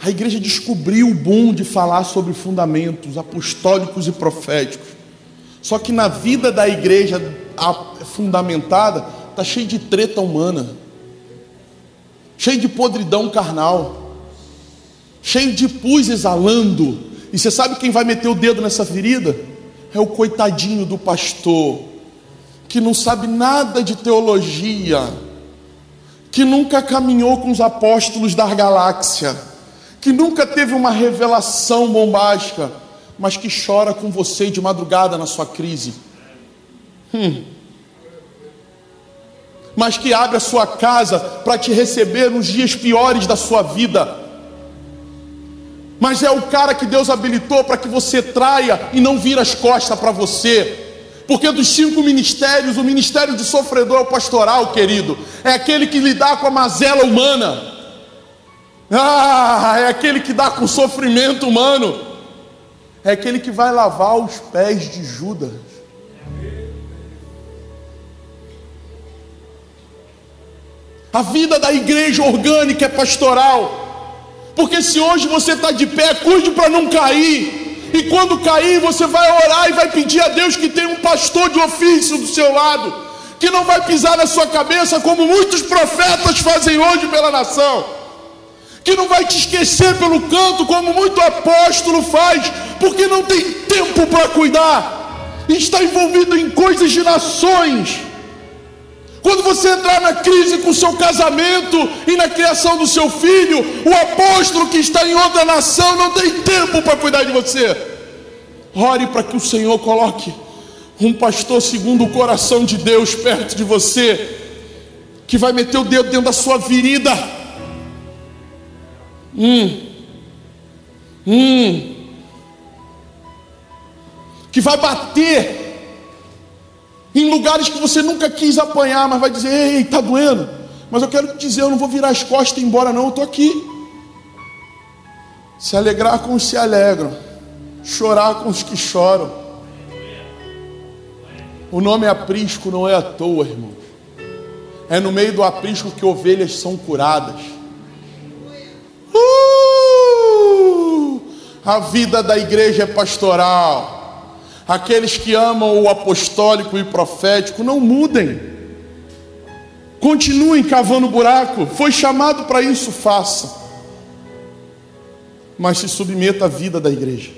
[SPEAKER 2] A igreja descobriu o bom de falar sobre fundamentos apostólicos e proféticos. Só que na vida da igreja fundamentada está cheio de treta humana, cheio de podridão carnal, cheio de pus exalando. E você sabe quem vai meter o dedo nessa ferida? É o coitadinho do pastor, que não sabe nada de teologia, que nunca caminhou com os apóstolos da galáxia, que nunca teve uma revelação bombástica mas que chora com você de madrugada na sua crise. Hum. Mas que abre a sua casa para te receber nos dias piores da sua vida. Mas é o cara que Deus habilitou para que você traia e não vira as costas para você. Porque dos cinco ministérios, o ministério de sofredor é o pastoral, querido. É aquele que lidar com a mazela humana. Ah, é aquele que dá com o sofrimento humano é aquele que vai lavar os pés de Judas. A vida da igreja orgânica é pastoral. Porque se hoje você está de pé, cuide para não cair. E quando cair, você vai orar e vai pedir a Deus que tenha um pastor de ofício do seu lado, que não vai pisar na sua cabeça como muitos profetas fazem hoje pela nação que não vai te esquecer pelo canto, como muito apóstolo faz, porque não tem tempo para cuidar, está envolvido em coisas de nações. Quando você entrar na crise com o seu casamento e na criação do seu filho, o apóstolo que está em outra nação não tem tempo para cuidar de você. Ore para que o Senhor coloque um pastor segundo o coração de Deus perto de você, que vai meter o dedo dentro da sua virida Hum. Hum. Que vai bater em lugares que você nunca quis apanhar, mas vai dizer: Ei, está doendo. Mas eu quero te dizer: eu não vou virar as costas e ir embora, não. Eu estou aqui. Se alegrar com os que se alegram, chorar com os que choram. O nome aprisco não é à toa, irmão. É no meio do aprisco que ovelhas são curadas. A vida da igreja é pastoral. Aqueles que amam o apostólico e profético não mudem. Continuem cavando buraco. Foi chamado para isso, faça. Mas se submeta à vida da igreja.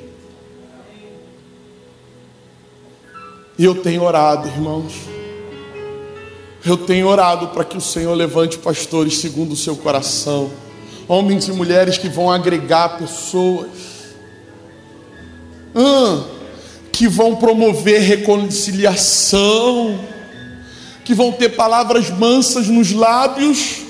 [SPEAKER 2] E eu tenho orado, irmãos. Eu tenho orado para que o Senhor levante pastores segundo o seu coração, homens e mulheres que vão agregar pessoas que vão promover reconciliação, que vão ter palavras mansas nos lábios.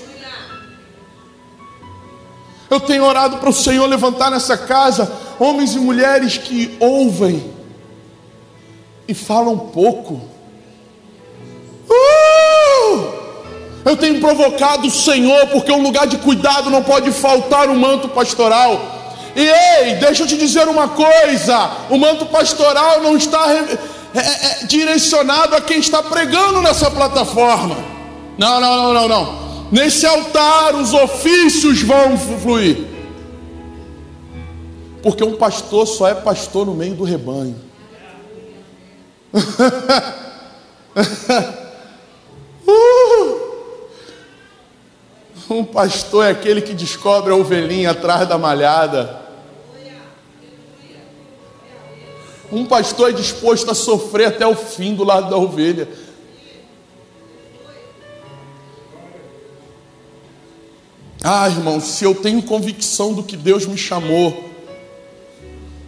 [SPEAKER 2] Eu tenho orado para o Senhor levantar nessa casa homens e mulheres que ouvem e falam pouco. Uh! Eu tenho provocado o Senhor, porque um lugar de cuidado não pode faltar o um manto pastoral. E ei, deixa eu te dizer uma coisa: o manto pastoral não está é, é, é, direcionado a quem está pregando nessa plataforma. Não, não, não, não, não. Nesse altar os ofícios vão fluir. Porque um pastor só é pastor no meio do rebanho. [laughs] uh! Um pastor é aquele que descobre a ovelhinha atrás da malhada. Um pastor é disposto a sofrer até o fim do lado da ovelha. Ah, irmão, se eu tenho convicção do que Deus me chamou,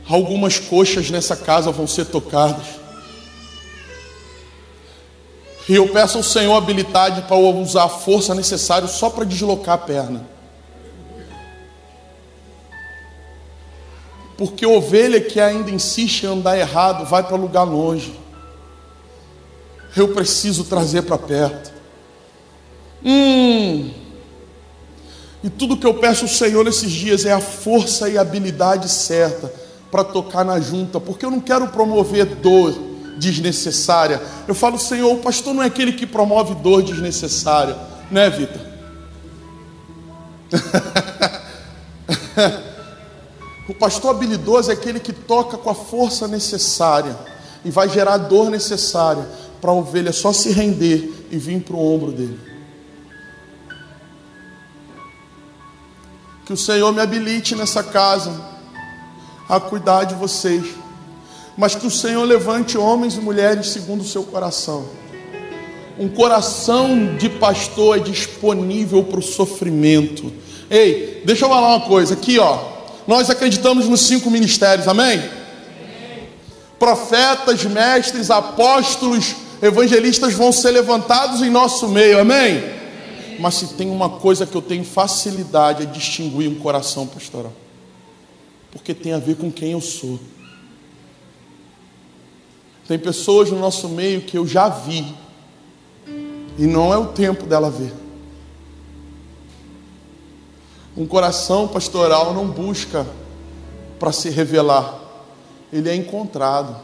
[SPEAKER 2] algumas coxas nessa casa vão ser tocadas. E eu peço ao Senhor habilidade para usar a força necessária só para deslocar a perna. Porque ovelha que ainda insiste em andar errado vai para lugar longe. Eu preciso trazer para perto. Hum. E tudo que eu peço ao Senhor nesses dias é a força e habilidade certa para tocar na junta, porque eu não quero promover dor desnecessária. Eu falo, Senhor, o pastor não é aquele que promove dor desnecessária, né, Vitor? [laughs] o pastor habilidoso é aquele que toca com a força necessária e vai gerar a dor necessária para a ovelha só se render e vir para o ombro dele. Que o Senhor me habilite nessa casa a cuidar de vocês mas que o Senhor levante homens e mulheres segundo o seu coração. Um coração de pastor é disponível para o sofrimento. Ei, deixa eu falar uma coisa aqui, ó. Nós acreditamos nos cinco ministérios, amém? amém. Profetas, mestres, apóstolos, evangelistas vão ser levantados em nosso meio, amém? amém? Mas se tem uma coisa que eu tenho facilidade é distinguir um coração pastoral, porque tem a ver com quem eu sou. Tem pessoas no nosso meio que eu já vi, e não é o tempo dela ver. Um coração pastoral não busca para se revelar, ele é encontrado.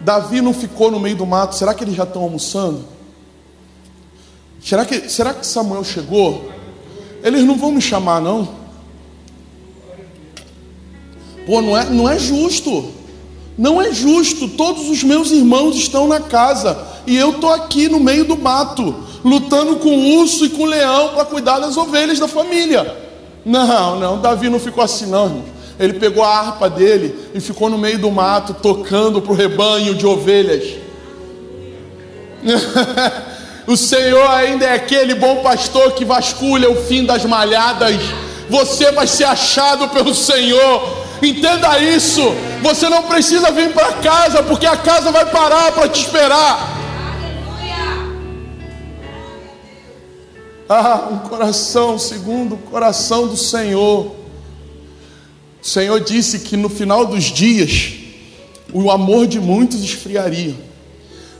[SPEAKER 2] Davi não ficou no meio do mato, será que eles já estão almoçando? Será que, será que Samuel chegou? Eles não vão me chamar, não? Pô, não é, não é justo. Não é justo, todos os meus irmãos estão na casa e eu estou aqui no meio do mato, lutando com o urso e com o leão para cuidar das ovelhas da família. Não, não, Davi não ficou assim, não, irmão. Ele pegou a harpa dele e ficou no meio do mato, tocando para o rebanho de ovelhas. [laughs] o Senhor ainda é aquele bom pastor que vasculha o fim das malhadas. Você vai ser achado pelo Senhor Entenda isso. Você não precisa vir para casa, porque a casa vai parar para te esperar. Ah, um coração segundo o coração do Senhor. O Senhor disse que no final dos dias o amor de muitos esfriaria,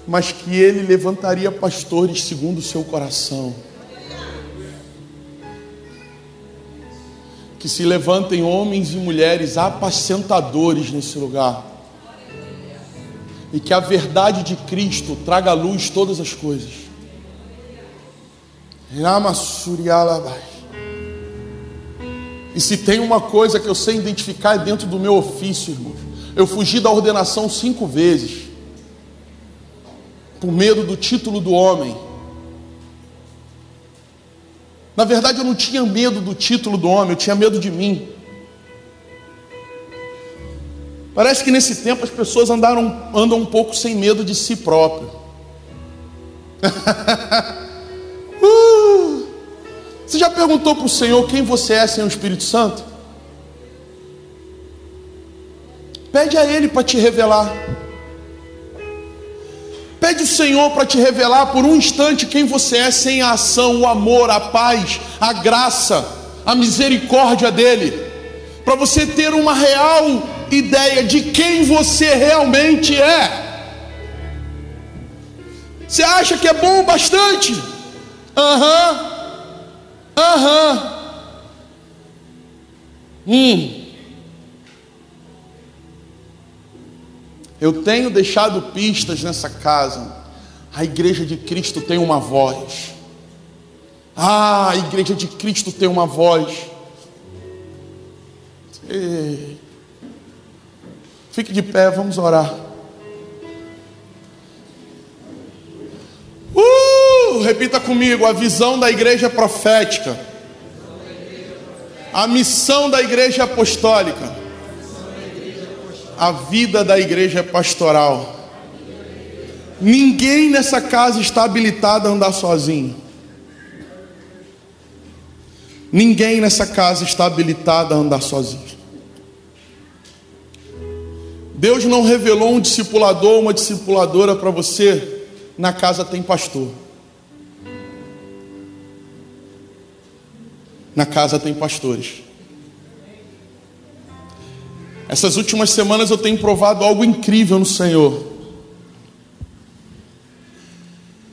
[SPEAKER 2] mas que ele levantaria pastores segundo o seu coração. Que se levantem homens e mulheres apacentadores nesse lugar. E que a verdade de Cristo traga à luz todas as coisas. E se tem uma coisa que eu sei identificar é dentro do meu ofício, irmãos. Eu fugi da ordenação cinco vezes. Por medo do título do homem na verdade, eu não tinha medo do título do homem, eu tinha medo de mim. Parece que nesse tempo as pessoas andaram, andam um pouco sem medo de si próprio. [laughs] uh! Você já perguntou para o Senhor quem você é sem o Espírito Santo? Pede a Ele para te revelar. Pede o Senhor para te revelar por um instante quem você é sem a ação, o amor, a paz, a graça, a misericórdia dEle. Para você ter uma real ideia de quem você realmente é. Você acha que é bom bastante? Aham, uhum. aham. Uhum. Hum. Eu tenho deixado pistas nessa casa. A igreja de Cristo tem uma voz. Ah, a igreja de Cristo tem uma voz. Fique de pé, vamos orar. Uh, repita comigo: a visão da igreja profética, a missão da igreja apostólica, a vida da igreja pastoral. Ninguém nessa casa está habilitado a andar sozinho. Ninguém nessa casa está habilitado a andar sozinho. Deus não revelou um discipulador ou uma discipuladora para você, na casa tem pastor. Na casa tem pastores. Essas últimas semanas eu tenho provado algo incrível no Senhor.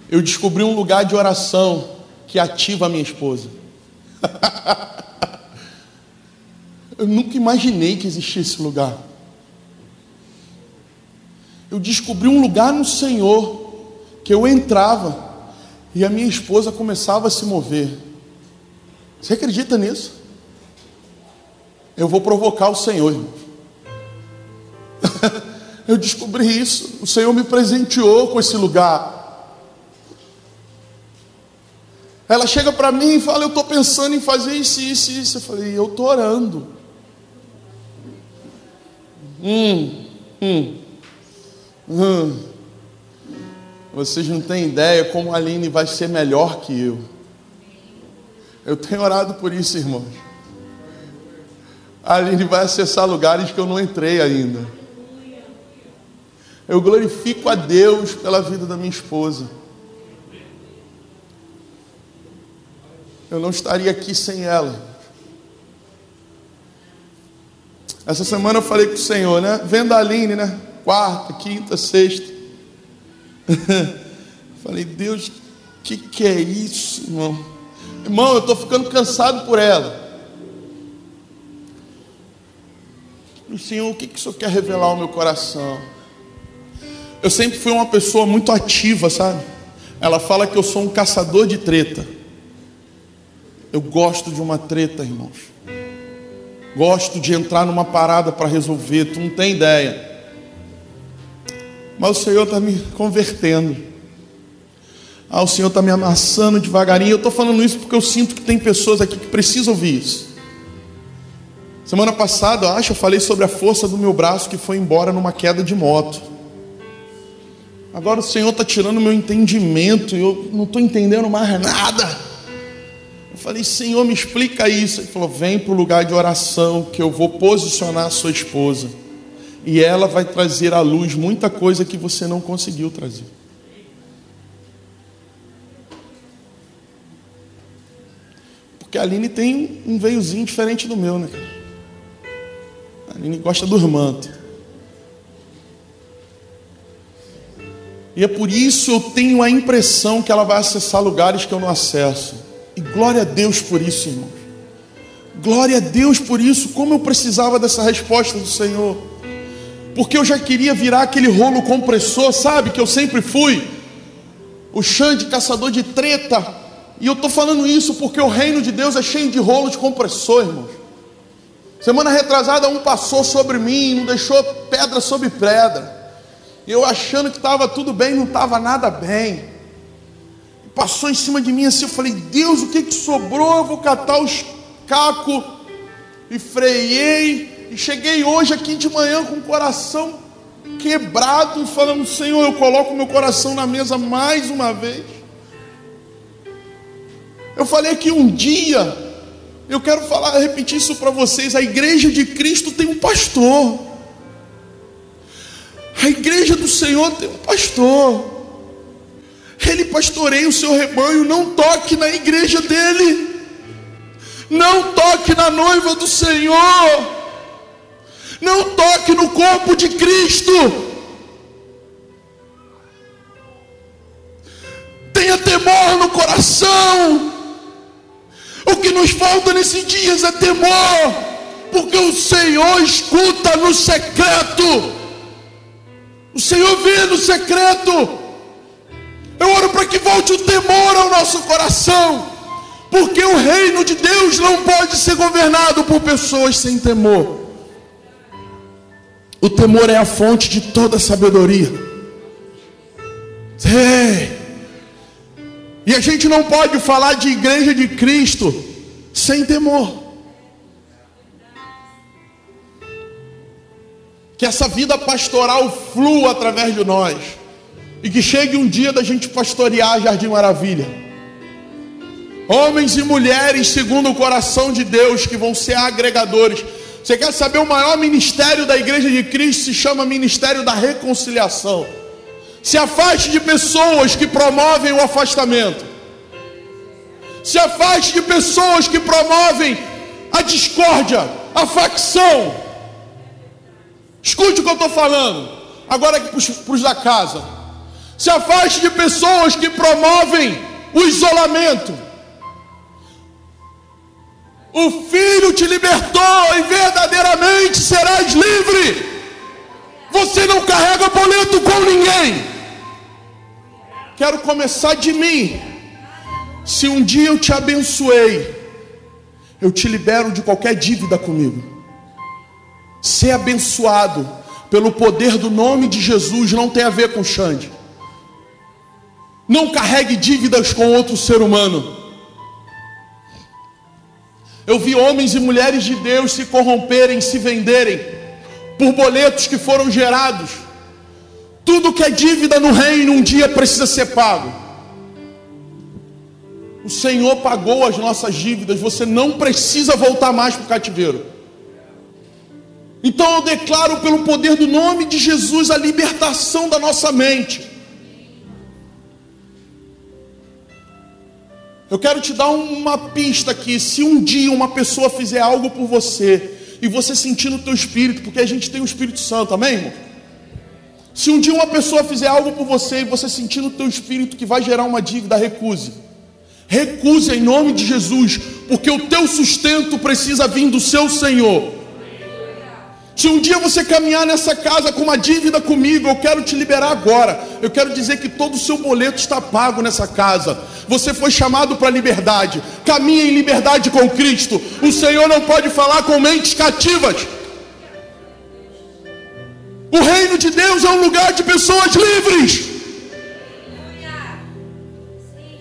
[SPEAKER 2] Eu descobri um lugar de oração que ativa a minha esposa. [laughs] eu nunca imaginei que existia esse lugar eu descobri um lugar no Senhor que eu entrava e a minha esposa começava a se mover. Você acredita nisso? Eu vou provocar o Senhor, irmão. Eu descobri isso. O Senhor me presenteou com esse lugar. Ela chega para mim e fala: Eu estou pensando em fazer isso, isso, isso. Eu falei: Eu estou orando. Hum, hum. Hum, vocês não têm ideia como a Aline vai ser melhor que eu. Eu tenho orado por isso, irmãos. A Aline vai acessar lugares que eu não entrei ainda. Eu glorifico a Deus pela vida da minha esposa. Eu não estaria aqui sem ela. Essa semana eu falei com o Senhor, né? Vendo a Aline, né? quarta, quinta, sexta. [laughs] Falei, Deus, que, que é isso, irmão? Irmão, eu estou ficando cansado por ela. Senhor, o que, que o Senhor quer revelar ao meu coração? Eu sempre fui uma pessoa muito ativa, sabe? Ela fala que eu sou um caçador de treta. Eu gosto de uma treta, irmãos. Gosto de entrar numa parada para resolver, tu não tem ideia mas o Senhor está me convertendo. Ah, o Senhor está me amassando devagarinho. Eu estou falando isso porque eu sinto que tem pessoas aqui que precisam ouvir isso. Semana passada, eu acho, eu falei sobre a força do meu braço que foi embora numa queda de moto. Agora o Senhor está tirando meu entendimento e eu não estou entendendo mais nada. Eu falei, Senhor, me explica isso. Ele falou: vem para o lugar de oração que eu vou posicionar a sua esposa e ela vai trazer à luz muita coisa que você não conseguiu trazer. Porque a Aline tem um veiozinho diferente do meu, né? A Aline gosta do manto. E é por isso eu tenho a impressão que ela vai acessar lugares que eu não acesso. E glória a Deus por isso, irmãos. Glória a Deus por isso. Como eu precisava dessa resposta do Senhor porque eu já queria virar aquele rolo compressor, sabe? Que eu sempre fui, o Xande caçador de treta. E eu estou falando isso porque o reino de Deus é cheio de rolo de compressor, irmãos. Semana retrasada, um passou sobre mim, não deixou pedra sobre pedra. Eu achando que estava tudo bem, não estava nada bem. Passou em cima de mim assim, eu falei, Deus, o que, que sobrou? Eu vou catar os cacos e freiei e cheguei hoje aqui de manhã com o coração quebrado, falando: Senhor, eu coloco meu coração na mesa mais uma vez. Eu falei que um dia, eu quero falar, repetir isso para vocês: a igreja de Cristo tem um pastor. A igreja do Senhor tem um pastor. Ele pastoreia o seu rebanho, não toque na igreja dele. Não toque na noiva do Senhor. Não toque no corpo de Cristo. Tenha temor no coração. O que nos falta nesses dias é temor, porque o Senhor escuta no secreto. O Senhor vê no secreto. Eu oro para que volte o temor ao nosso coração, porque o reino de Deus não pode ser governado por pessoas sem temor. O temor é a fonte de toda sabedoria. É. E a gente não pode falar de igreja de Cristo sem temor. Que essa vida pastoral flua através de nós. E que chegue um dia da gente pastorear Jardim Maravilha. Homens e mulheres segundo o coração de Deus que vão ser agregadores. Você quer saber o maior ministério da igreja de Cristo se chama Ministério da Reconciliação. Se afaste de pessoas que promovem o afastamento. Se afaste de pessoas que promovem a discórdia, a facção. Escute o que eu estou falando. Agora aqui para os da casa. Se afaste de pessoas que promovem o isolamento. O Filho te libertou e verdadeiramente serás livre. Você não carrega boleto com ninguém. Quero começar de mim. Se um dia eu te abençoei, eu te libero de qualquer dívida comigo. Ser abençoado pelo poder do nome de Jesus não tem a ver com Xande. Não carregue dívidas com outro ser humano. Eu vi homens e mulheres de Deus se corromperem, se venderem por boletos que foram gerados. Tudo que é dívida no reino um dia precisa ser pago. O Senhor pagou as nossas dívidas, você não precisa voltar mais para o cativeiro. Então eu declaro pelo poder do nome de Jesus a libertação da nossa mente. Eu quero te dar uma pista aqui. Se um dia uma pessoa fizer algo por você e você sentir no teu espírito, porque a gente tem o Espírito Santo, amém, irmão? Se um dia uma pessoa fizer algo por você e você sentir no teu espírito que vai gerar uma dívida, recuse. Recuse em nome de Jesus, porque o teu sustento precisa vir do seu Senhor. Se um dia você caminhar nessa casa com uma dívida comigo, eu quero te liberar agora. Eu quero dizer que todo o seu boleto está pago nessa casa. Você foi chamado para a liberdade. Caminhe em liberdade com Cristo. O Senhor não pode falar com mentes cativas. O reino de Deus é um lugar de pessoas livres.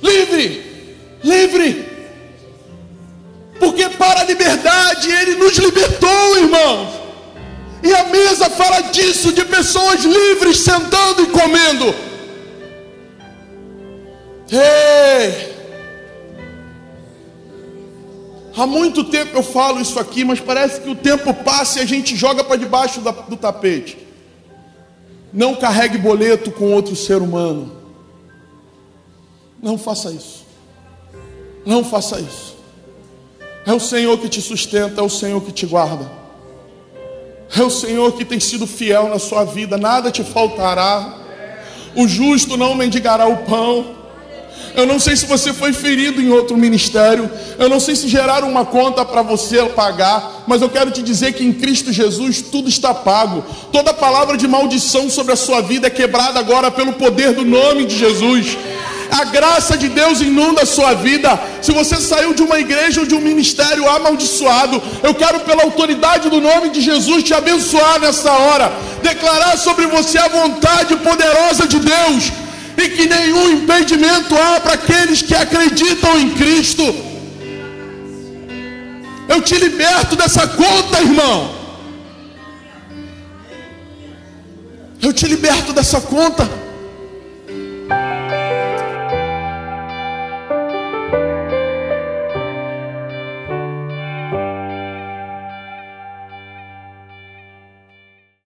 [SPEAKER 2] Livre, livre. Porque para a liberdade Ele nos libertou, irmãos. E a mesa fala disso, de pessoas livres sentando e comendo. Ei! Há muito tempo eu falo isso aqui, mas parece que o tempo passa e a gente joga para debaixo do tapete. Não carregue boleto com outro ser humano. Não faça isso. Não faça isso. É o Senhor que te sustenta, é o Senhor que te guarda. É o Senhor que tem sido fiel na sua vida, nada te faltará. O justo não mendigará o pão. Eu não sei se você foi ferido em outro ministério. Eu não sei se geraram uma conta para você pagar. Mas eu quero te dizer que em Cristo Jesus tudo está pago. Toda palavra de maldição sobre a sua vida é quebrada agora pelo poder do nome de Jesus a graça de Deus inunda a sua vida. Se você saiu de uma igreja ou de um ministério amaldiçoado, eu quero, pela autoridade do nome de Jesus, te abençoar nessa hora, declarar sobre você a vontade poderosa de Deus e que nenhum impedimento há para aqueles que acreditam em Cristo. Eu te liberto dessa conta, irmão. Eu te liberto dessa conta.